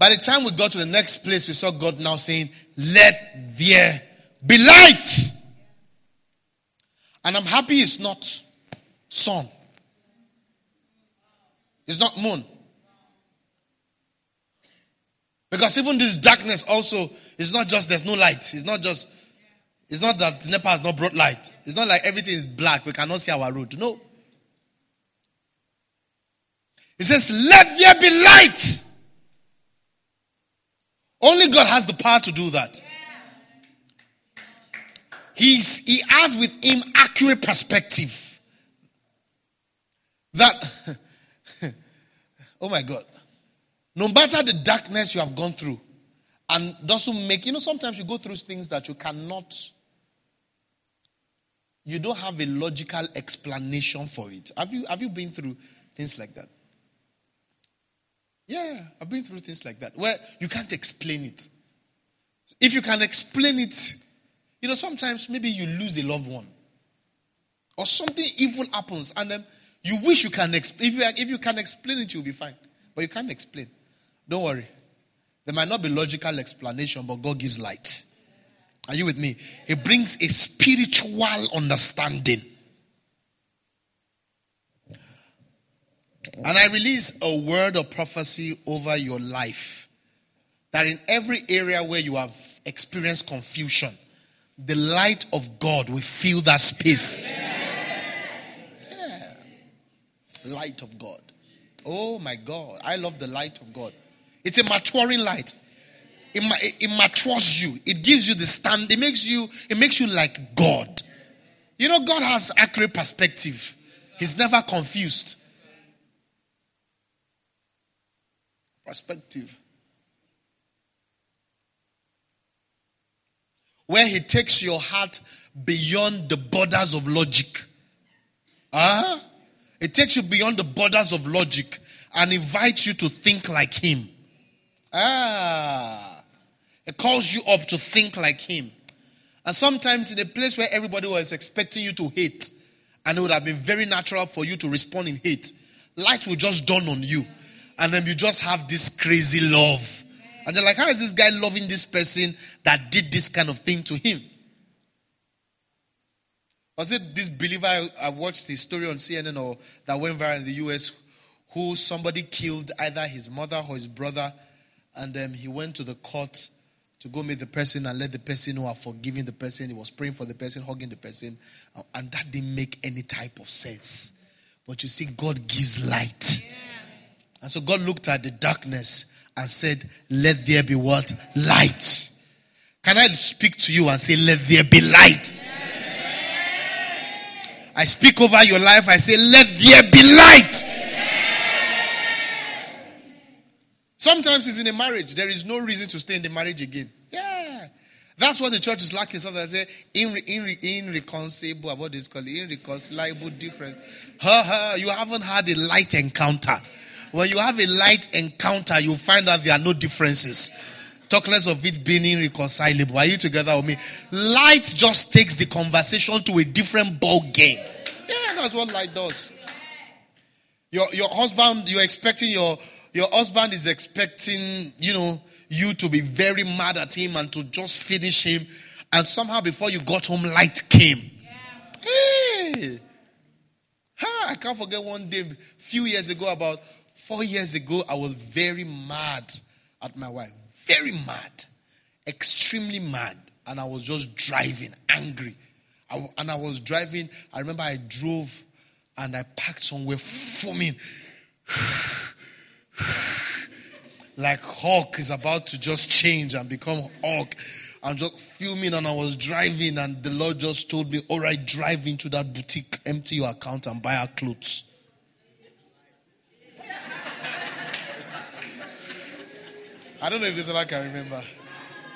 By the time we got to the next place, we saw God now saying, Let there be light. And I'm happy it's not sun, it's not moon. Because even this darkness also is not just there's no light. It's not just, it's not that NEPA has not brought light. It's not like everything is black. We cannot see our road. No. It says, Let there be light. Only God has the power to do that. He's, he has with him accurate perspective. That, oh my God. No matter the darkness you have gone through, and doesn't make, you know, sometimes you go through things that you cannot, you don't have a logical explanation for it. Have you, have you been through things like that? Yeah, I've been through things like that where you can't explain it. If you can explain it, you know, sometimes maybe you lose a loved one or something evil happens and then you wish you can explain. If you, if you can explain it, you'll be fine. But you can't explain. Don't worry. There might not be logical explanation, but God gives light. Are you with me? He brings a spiritual understanding. And I release a word of prophecy over your life that in every area where you have experienced confusion, the light of God will fill that space. Yeah. Light of God. Oh my God. I love the light of God. It's a maturing light. It, it, matures you. It gives you the stand. It makes you, it makes you like God. You know, God has accurate perspective. He's never confused. Perspective. Where he takes your heart beyond the borders of logic. Ah, uh-huh. It takes you beyond the borders of logic and invites you to think like him. Ah. It calls you up to think like him. And sometimes in a place where everybody was expecting you to hate, and it would have been very natural for you to respond in hate, light will just dawn on you. And then you just have this crazy love. And you're like, how is this guy loving this person that did this kind of thing to him? Was it this believer I watched the story on CNN or that went viral in the US who somebody killed either his mother or his brother, and then he went to the court to go meet the person and let the person know I've forgiven the person. He was praying for the person, hugging the person, and that didn't make any type of sense. But you see, God gives light. Yeah. And so God looked at the darkness and said, Let there be what? Light. Can I speak to you and say, Let there be light? I speak over your life. I say, Let there be light. Sometimes it's in a marriage. There is no reason to stay in the marriage again. Yeah. That's what the church is lacking. Sometimes they say, in, in, irreconcilable, what is called irreconcilable difference. Ha ha, you haven't had a light encounter. When you have a light encounter, you find out there are no differences. Talk less of it being irreconcilable. Are you together with me? Light just takes the conversation to a different ball game. Yeah, that's what light does. Your, your husband, you're expecting your your husband is expecting, you know, you to be very mad at him and to just finish him. And somehow before you got home, light came. Yeah. Hey. Ha, I can't forget one day, a few years ago, about four years ago, I was very mad at my wife. Very mad. Extremely mad. And I was just driving, angry. I, and I was driving. I remember I drove and I parked somewhere foaming. like Hulk is about to just change and become Hulk. I'm just filming and I was driving, and the Lord just told me, All right, drive into that boutique, empty your account, and buy our clothes. I don't know if this one can remember.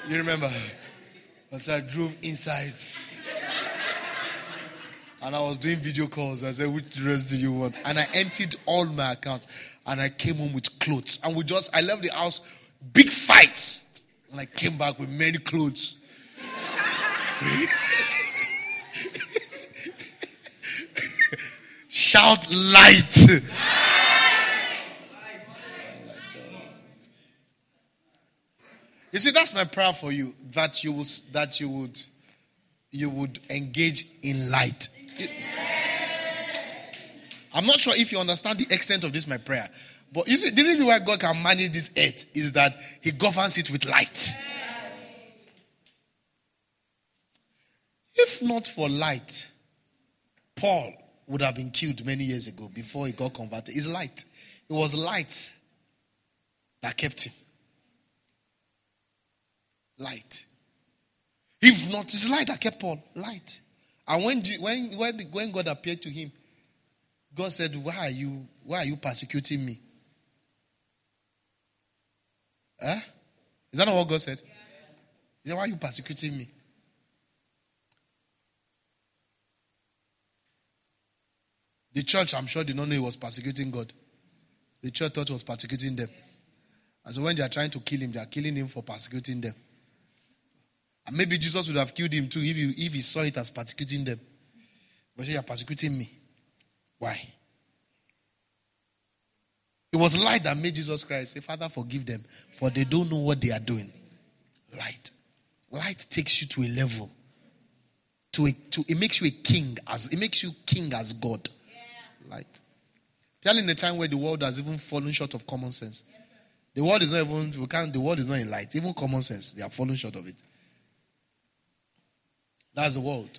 You remember? And so I drove inside. And I was doing video calls. I said, Which dress do you want? And I emptied all my accounts and I came home with clothes. And we just, I left the house, big fights. And I came back with many clothes. Shout light. You see, that's my prayer for you that you will, that you would you would engage in light. I'm not sure if you understand the extent of this, my prayer. But you see, the reason why God can manage this earth is that He governs it with light. Yes. If not for light, Paul would have been killed many years ago before he got converted. It's light. It was light that kept him. Light. If not, it's light that kept Paul. Light. And when, when, when, when God appeared to him, God said, Why are you, why are you persecuting me? Huh? Is that not what God said? Yes. He said, Why are you persecuting me? The church, I'm sure, did not know he was persecuting God. The church thought he was persecuting them. And so when they are trying to kill him, they are killing him for persecuting them. And maybe Jesus would have killed him too if he, if he saw it as persecuting them. But you are persecuting me. Why? It was light that made Jesus Christ say, Father, forgive them, for they don't know what they are doing. Light. Light takes you to a level. To a, to, it makes you a king as it makes you king as God. Yeah. Light. Especially in a time where the world has even fallen short of common sense. the world is not even we can't the world is not in light. Even common sense, they are falling short of it. That's the world.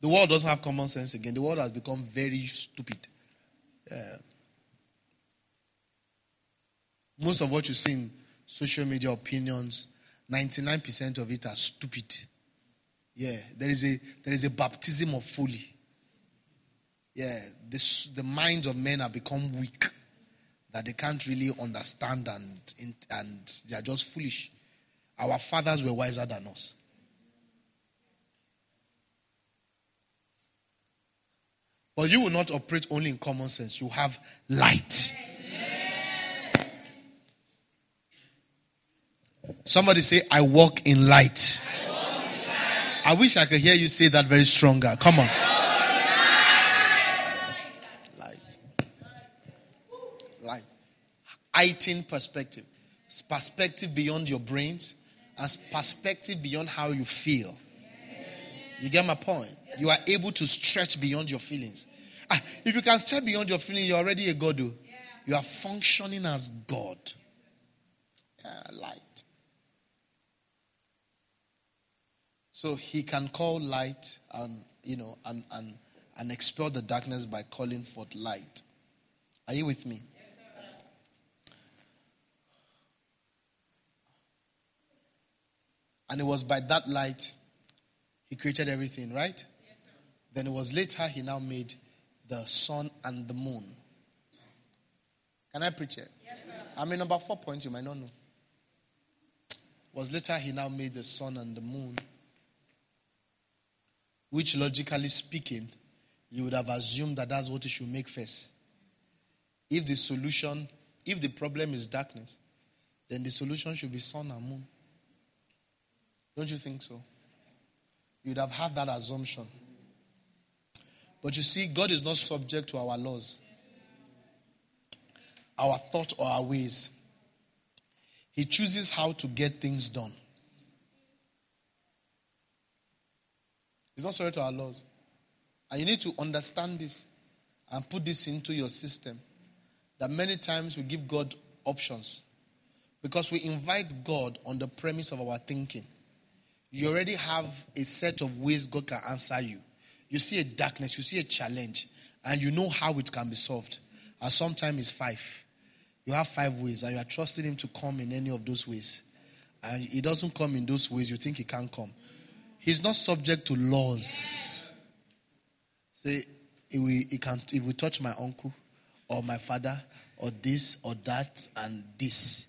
The world doesn't have common sense again. The world has become very stupid. Yeah. Most of what you see in social media opinions, 99% of it are stupid. Yeah, there is a there is a baptism of folly. Yeah, this, the minds of men have become weak that they can't really understand and and they are just foolish. Our fathers were wiser than us. But you will not operate only in common sense. You have light. Somebody say, I walk in light. I, wish I could hear you say that very stronger. Come on. Light. Light. Heighten perspective. It's perspective beyond your brains, as perspective beyond how you feel. You get my point? You are able to stretch beyond your feelings. Ah, if you can stretch beyond your feelings, you're already a God. You are functioning as God. Yeah, light. So he can call light and you know and and and expel the darkness by calling forth light. Are you with me? Yes, and it was by that light he created everything, right? Then it was later he now made the sun and the moon. Can I preach it? Yes, sir. I mean, number four point you might not know. Was later he now made the sun and the moon which logically speaking, you would have assumed that that's what he should make first. If the solution, if the problem is darkness, then the solution should be sun and moon. Don't you think so? You'd have had that assumption. But you see, God is not subject to our laws, our thought, or our ways. He chooses how to get things done. It's not subject to our laws. And you need to understand this and put this into your system. That many times we give God options because we invite God on the premise of our thinking. You already have a set of ways God can answer you. You see a darkness, you see a challenge, and you know how it can be solved. And sometimes it's five. You have five ways, and you are trusting Him to come in any of those ways. And He doesn't come in those ways, you think He can't come. He's not subject to laws. Say, if we, can, if we touch my uncle or my father or this or that and this,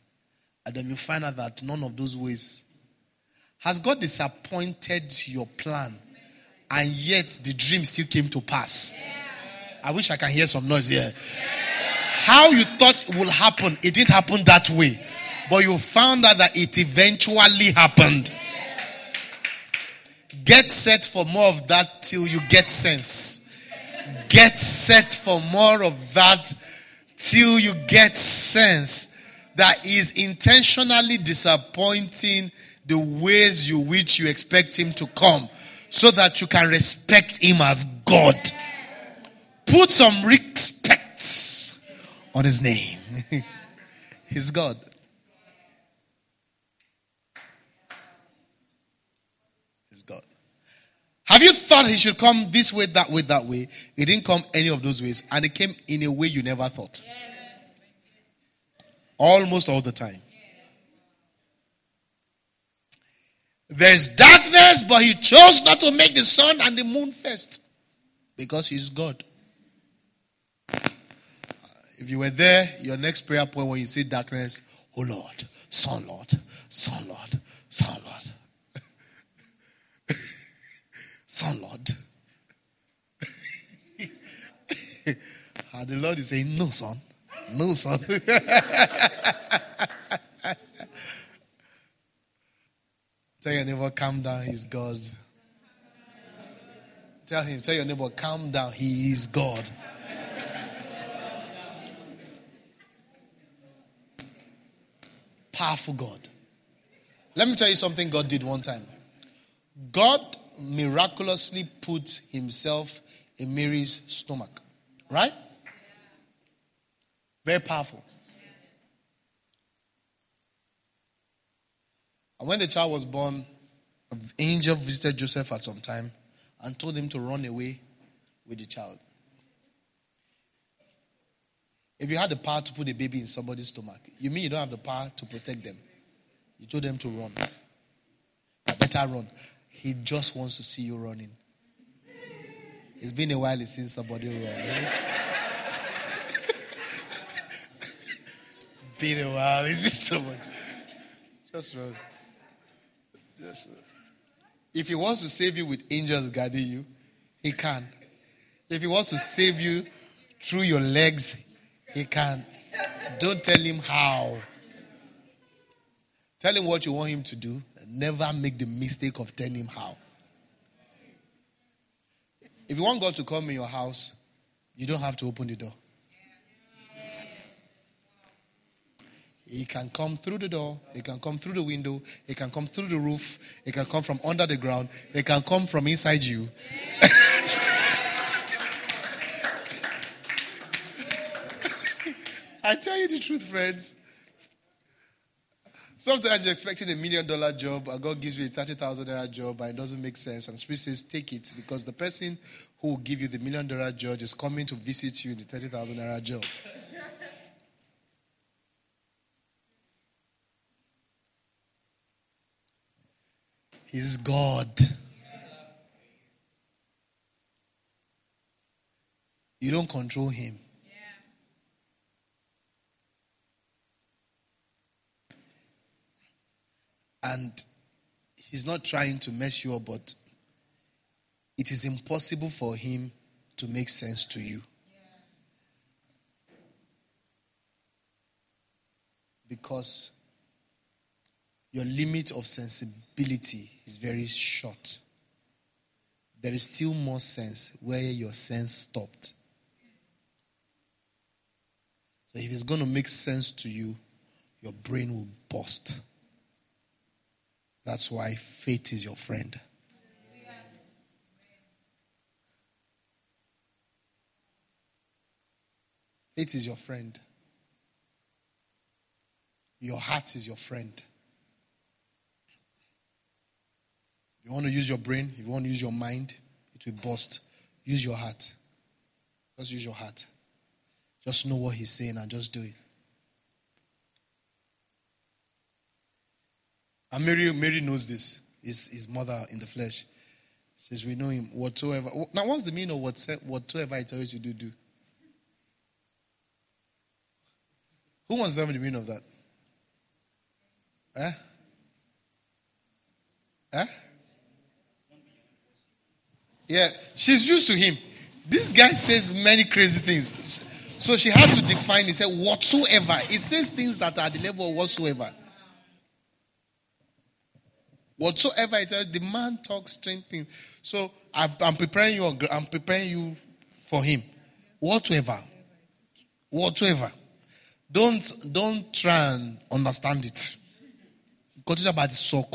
and then you find out that none of those ways. Has God disappointed your plan and yet the dream still came to pass? I wish I can hear some noise here. How you thought will happen, it didn't happen that way. But you found out that it eventually happened. Get set for more of that till you get sense. Get set for more of that till you get sense that is intentionally disappointing the ways you which you expect him to come so that you can respect him as God. Put some respect on his name. He's God. He's God. Have you thought he should come this way, that way, that way? He didn't come any of those ways, and he came in a way you never thought. Almost all the time. There's darkness, but he chose not to make the sun and the moon first because he's God. Uh, if you were there, your next prayer point when you see darkness, oh Lord, Son Lord, Son Lord, Son Lord. Son, Lord. and the Lord is saying, No, son. No, son. tell your neighbor, calm down, he's God. Tell him, tell your neighbor, calm down, he is God. Powerful God. Let me tell you something God did one time. God miraculously put himself in Mary's stomach. Right? Very powerful. And when the child was born, an angel visited Joseph at some time and told him to run away with the child. If you had the power to put a baby in somebody's stomach, you mean you don't have the power to protect them? You told them to run. But better run. He just wants to see you running. It's been a while since somebody. Right? been a while. Is it someone? Just run. Just run. If he wants to save you with angels guarding you, he can. If he wants to save you through your legs, he can. Don't tell him how. Tell him what you want him to do. Never make the mistake of telling him how. If you want God to come in your house, you don't have to open the door. He can come through the door, he can come through the window, he can come through the roof, he can come from under the ground, he can come from inside you. I tell you the truth, friends. Sometimes you're expecting a million dollar job, and God gives you a 30,000 dollar job, and it doesn't make sense. And Spirit says, Take it, because the person who will give you the million dollar job is coming to visit you in the 30,000 dollar job. He's God. You don't control him. And he's not trying to mess you up, but it is impossible for him to make sense to you. Because your limit of sensibility is very short. There is still more sense where your sense stopped. So if it's going to make sense to you, your brain will burst. That's why faith is your friend. Faith is your friend. Your heart is your friend. If you want to use your brain, if you want to use your mind, it will burst. Use your heart. Just use your heart. Just know what he's saying and just do it. And Mary, Mary knows this. His, his mother in the flesh. Says, We know him whatsoever. Now, what's the meaning of whatsoever I tell you to do, do? Who wants to me the meaning of that? Eh? Eh? Yeah, she's used to him. This guy says many crazy things. So she had to define, he said, whatsoever. It says things that are the level of whatsoever. Whatsoever it is, the man talks strange things. So I'm preparing you. I'm preparing you for him. Whatever, whatever. Don't don't try and understand it. Because about so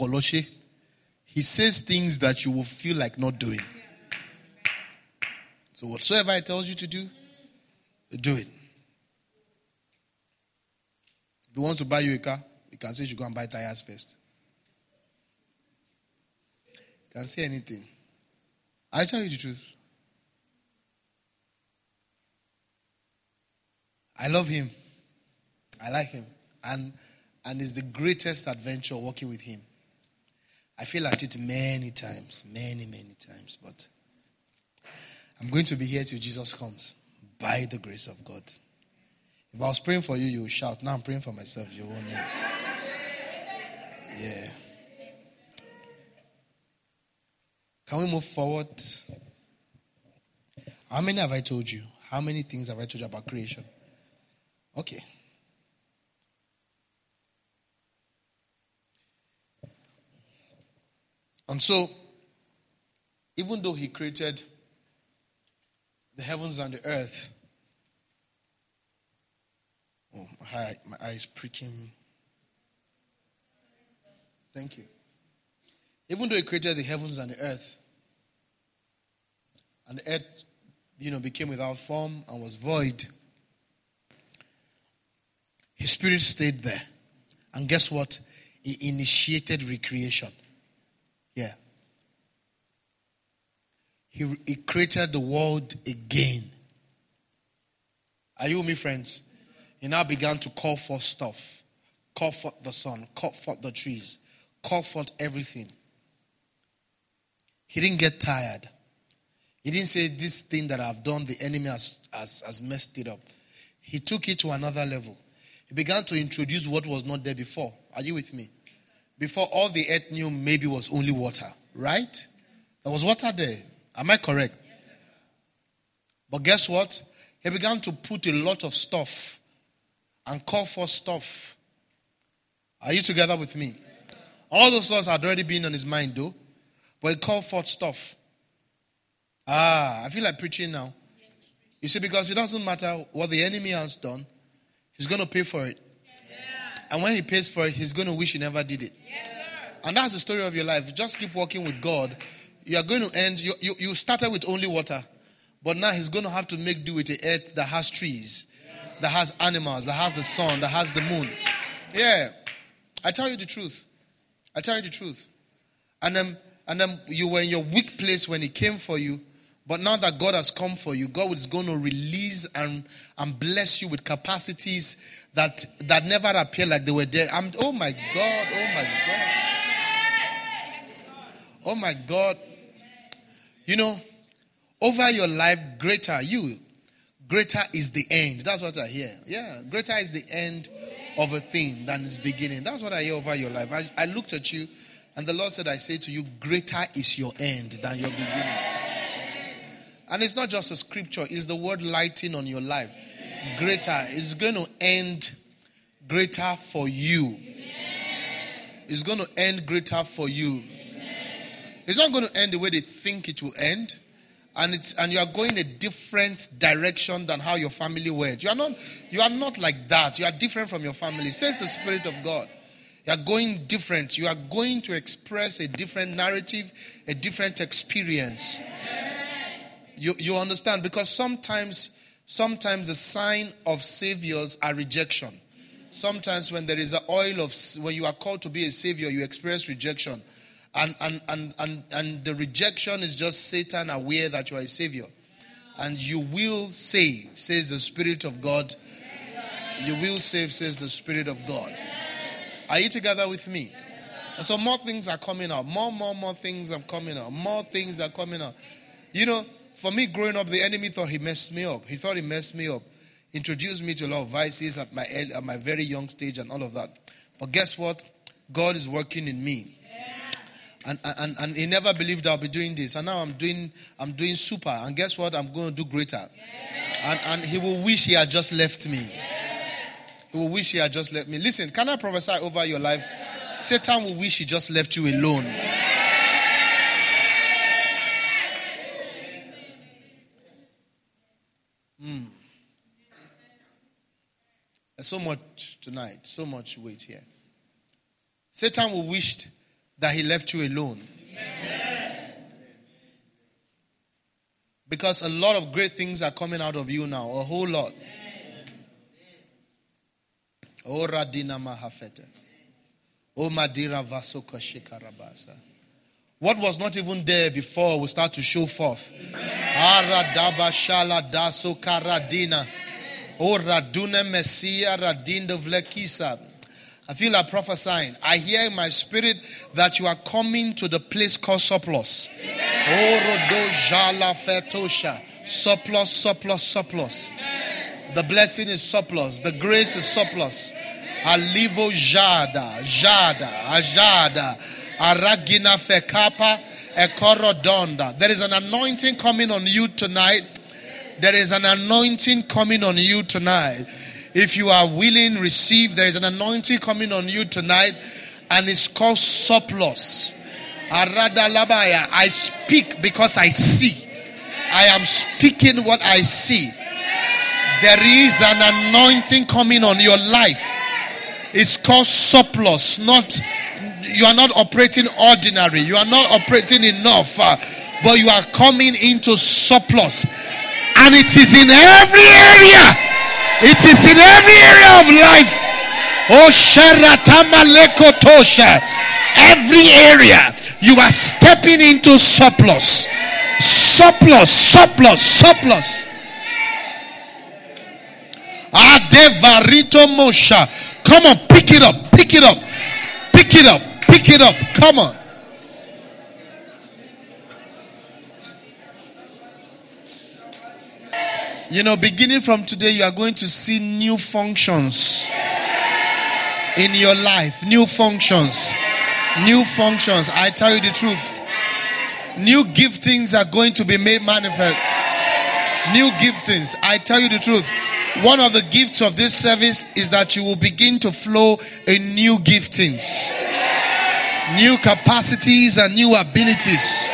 he says things that you will feel like not doing. So whatsoever he tells you to do, do it. If he wants to buy you a car, he can say you go and buy tires first. Can say anything. I tell you the truth. I love him. I like him. And and it's the greatest adventure working with him. I feel at it many times, many, many times, but I'm going to be here till Jesus comes by the grace of God. If I was praying for you, you would shout. Now I'm praying for myself, you won't know. Yeah. Can we move forward? How many have I told you? How many things have I told you about creation? Okay. And so, even though he created the heavens and the earth, oh, my eye, my eye is pricking me. Thank you. Even though he created the heavens and the earth, and the earth, you know, became without form and was void. His spirit stayed there. And guess what? He initiated recreation. Yeah. He, he created the world again. Are you with me, friends? He now began to call for stuff, call for the sun, call for the trees, call for everything. He didn't get tired. He didn't say, This thing that I've done, the enemy has, has, has messed it up. He took it to another level. He began to introduce what was not there before. Are you with me? Before all the earth knew maybe was only water, right? There was water there. Am I correct? But guess what? He began to put a lot of stuff and call for stuff. Are you together with me? All those thoughts had already been on his mind, though. But he called forth stuff. Ah, I feel like preaching now. You see, because it doesn't matter what the enemy has done, he's going to pay for it. And when he pays for it, he's going to wish he never did it. and that's the story of your life. Just keep walking with God. You are going to end, you, you, you started with only water, but now he's going to have to make do with the earth that has trees, that has animals, that has the sun, that has the moon. Yeah. I tell you the truth. I tell you the truth. And then, and then you were in your weak place when he came for you but now that God has come for you, God is going to release and, and bless you with capacities that, that never appear like they were there. I'm, oh my God, oh my God. Oh my God. You know, over your life, greater you, greater is the end. That's what I hear. Yeah, greater is the end of a thing than its beginning. That's what I hear over your life. I, I looked at you, and the Lord said, I say to you, greater is your end than your beginning. And it's not just a scripture, it's the word lighting on your life. Greater. It's going to end greater for you. It's going to end greater for you. It's not going to end the way they think it will end. And it's and you are going a different direction than how your family went. You are not you are not like that. You are different from your family. Says the Spirit of God. You are going different. You are going to express a different narrative, a different experience. You, you understand? Because sometimes, sometimes the sign of saviors are rejection. Sometimes when there is an oil of, when you are called to be a savior, you experience rejection. And, and, and, and, and the rejection is just Satan aware that you are a savior. And you will save, says the Spirit of God. You will save, says the Spirit of God. Are you together with me? And so more things are coming out. More, more, more things are coming out. More things are coming out. You know, for me, growing up, the enemy thought he messed me up. He thought he messed me up. Introduced me to a lot of vices at my, at my very young stage and all of that. But guess what? God is working in me. And, and, and he never believed I'll be doing this. And now I'm doing, I'm doing super. And guess what? I'm going to do greater. And, and he will wish he had just left me. He will wish he had just left me. Listen, can I prophesy over your life? Satan will wish he just left you alone. Hmm. There's so much tonight, so much weight here. Satan will wish that he left you alone. Amen. Because a lot of great things are coming out of you now, a whole lot. O Radina Mahafetes. Oh Madira Vasoka Shikarabasa. What was not even there before will start to show forth. Aradaba Shala Daso Karadina. Oh, Raduna Messia Radindo Vlekisa. I feel like prophesying. I hear in my spirit that you are coming to the place called surplus. Fetosha. Surplus, surplus, surplus. The blessing is surplus. The grace is surplus. Alivo Jada, Jada, Ajada, Aragina Fekapa, Ekorodonda. There is an anointing coming on you tonight there is an anointing coming on you tonight. If you are willing, receive. There is an anointing coming on you tonight, and it's called surplus. I speak because I see. I am speaking what I see. There is an anointing coming on your life. It's called surplus. Not you are not operating ordinary. You are not operating enough, uh, but you are coming into surplus. And it is in every area. It is in every area of life. Oh, Sharatamalekotosha. Every area you are stepping into surplus. Surplus, surplus, surplus. Adevarito Mosha. Come on, pick it up, pick it up, pick it up, pick it up. Come on. You know, beginning from today, you are going to see new functions in your life. New functions. New functions. I tell you the truth. New giftings are going to be made manifest. New giftings. I tell you the truth. One of the gifts of this service is that you will begin to flow in new giftings, new capacities, and new abilities.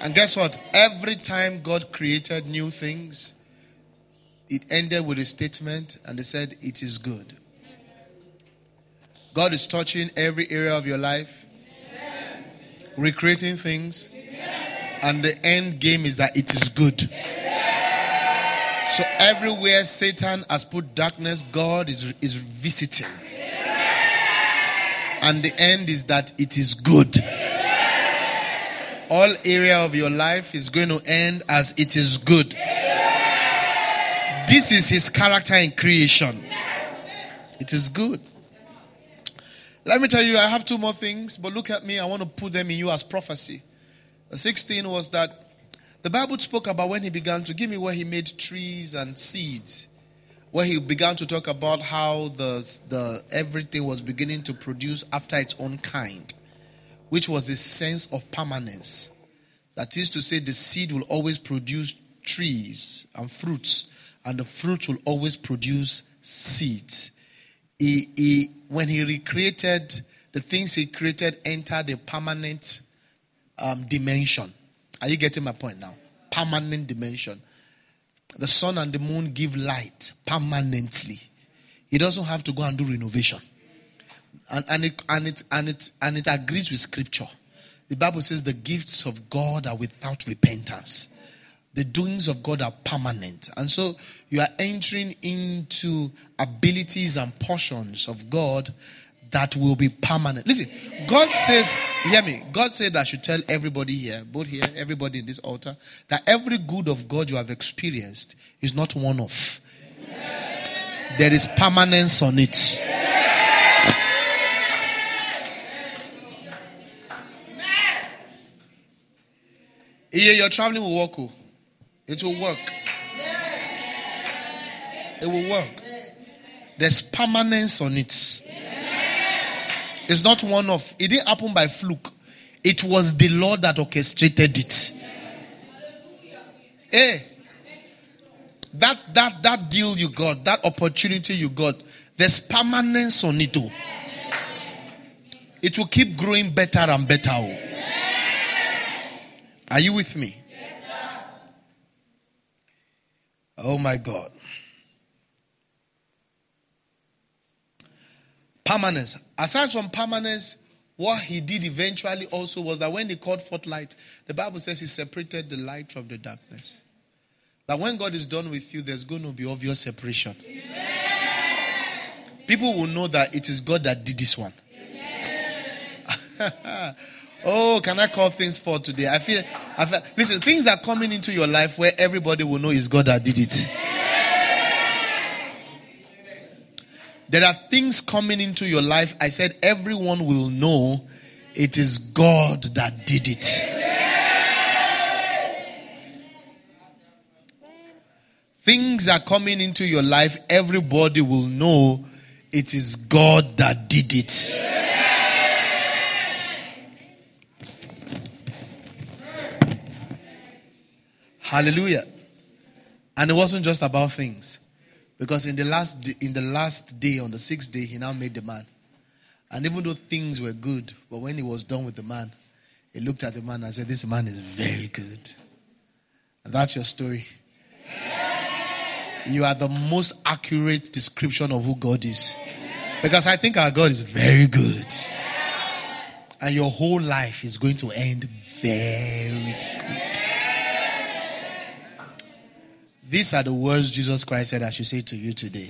And guess what? Every time God created new things, it ended with a statement and they said, It is good. God is touching every area of your life, recreating things, and the end game is that it is good. So everywhere Satan has put darkness, God is, is visiting. And the end is that it is good all area of your life is going to end as it is good. This is his character in creation. It is good. Let me tell you, I have two more things, but look at me. I want to put them in you as prophecy. The 16 was that the Bible spoke about when he began to give me where he made trees and seeds, where he began to talk about how the, the everything was beginning to produce after its own kind which was a sense of permanence. That is to say, the seed will always produce trees and fruits, and the fruit will always produce seeds. He, he, when he recreated, the things he created entered a permanent um, dimension. Are you getting my point now? Permanent dimension. The sun and the moon give light permanently. He doesn't have to go and do renovation. And, and, it, and, it, and, it, and it agrees with scripture. The Bible says the gifts of God are without repentance. The doings of God are permanent. And so you are entering into abilities and portions of God that will be permanent. Listen, God says, hear me, God said I should tell everybody here, both here, everybody in this altar, that every good of God you have experienced is not one off. There is permanence on it. Yeah, your traveling will work. Oh. It will work. It will work. There's permanence on it. It's not one of. It didn't happen by fluke. It was the Lord that orchestrated it. Hey, that that that deal you got, that opportunity you got, there's permanence on it. Oh. It will keep growing better and better. Oh. Are you with me? Yes, sir. Oh my God. Permanence. Aside from permanence, what he did eventually also was that when he called forth light, the Bible says he separated the light from the darkness. That when God is done with you, there's going to be obvious separation. Amen. People will know that it is God that did this one. Oh, can I call things for today? I feel, I feel, listen, things are coming into your life where everybody will know it's God that did it. There are things coming into your life. I said everyone will know it is God that did it. Things are coming into your life. Everybody will know it is God that did it. Hallelujah. And it wasn't just about things. Because in the last day, in the last day, on the sixth day, he now made the man. And even though things were good, but when he was done with the man, he looked at the man and said, This man is very good. And that's your story. You are the most accurate description of who God is. Because I think our God is very good. And your whole life is going to end very good. These are the words Jesus Christ said I should say to you today.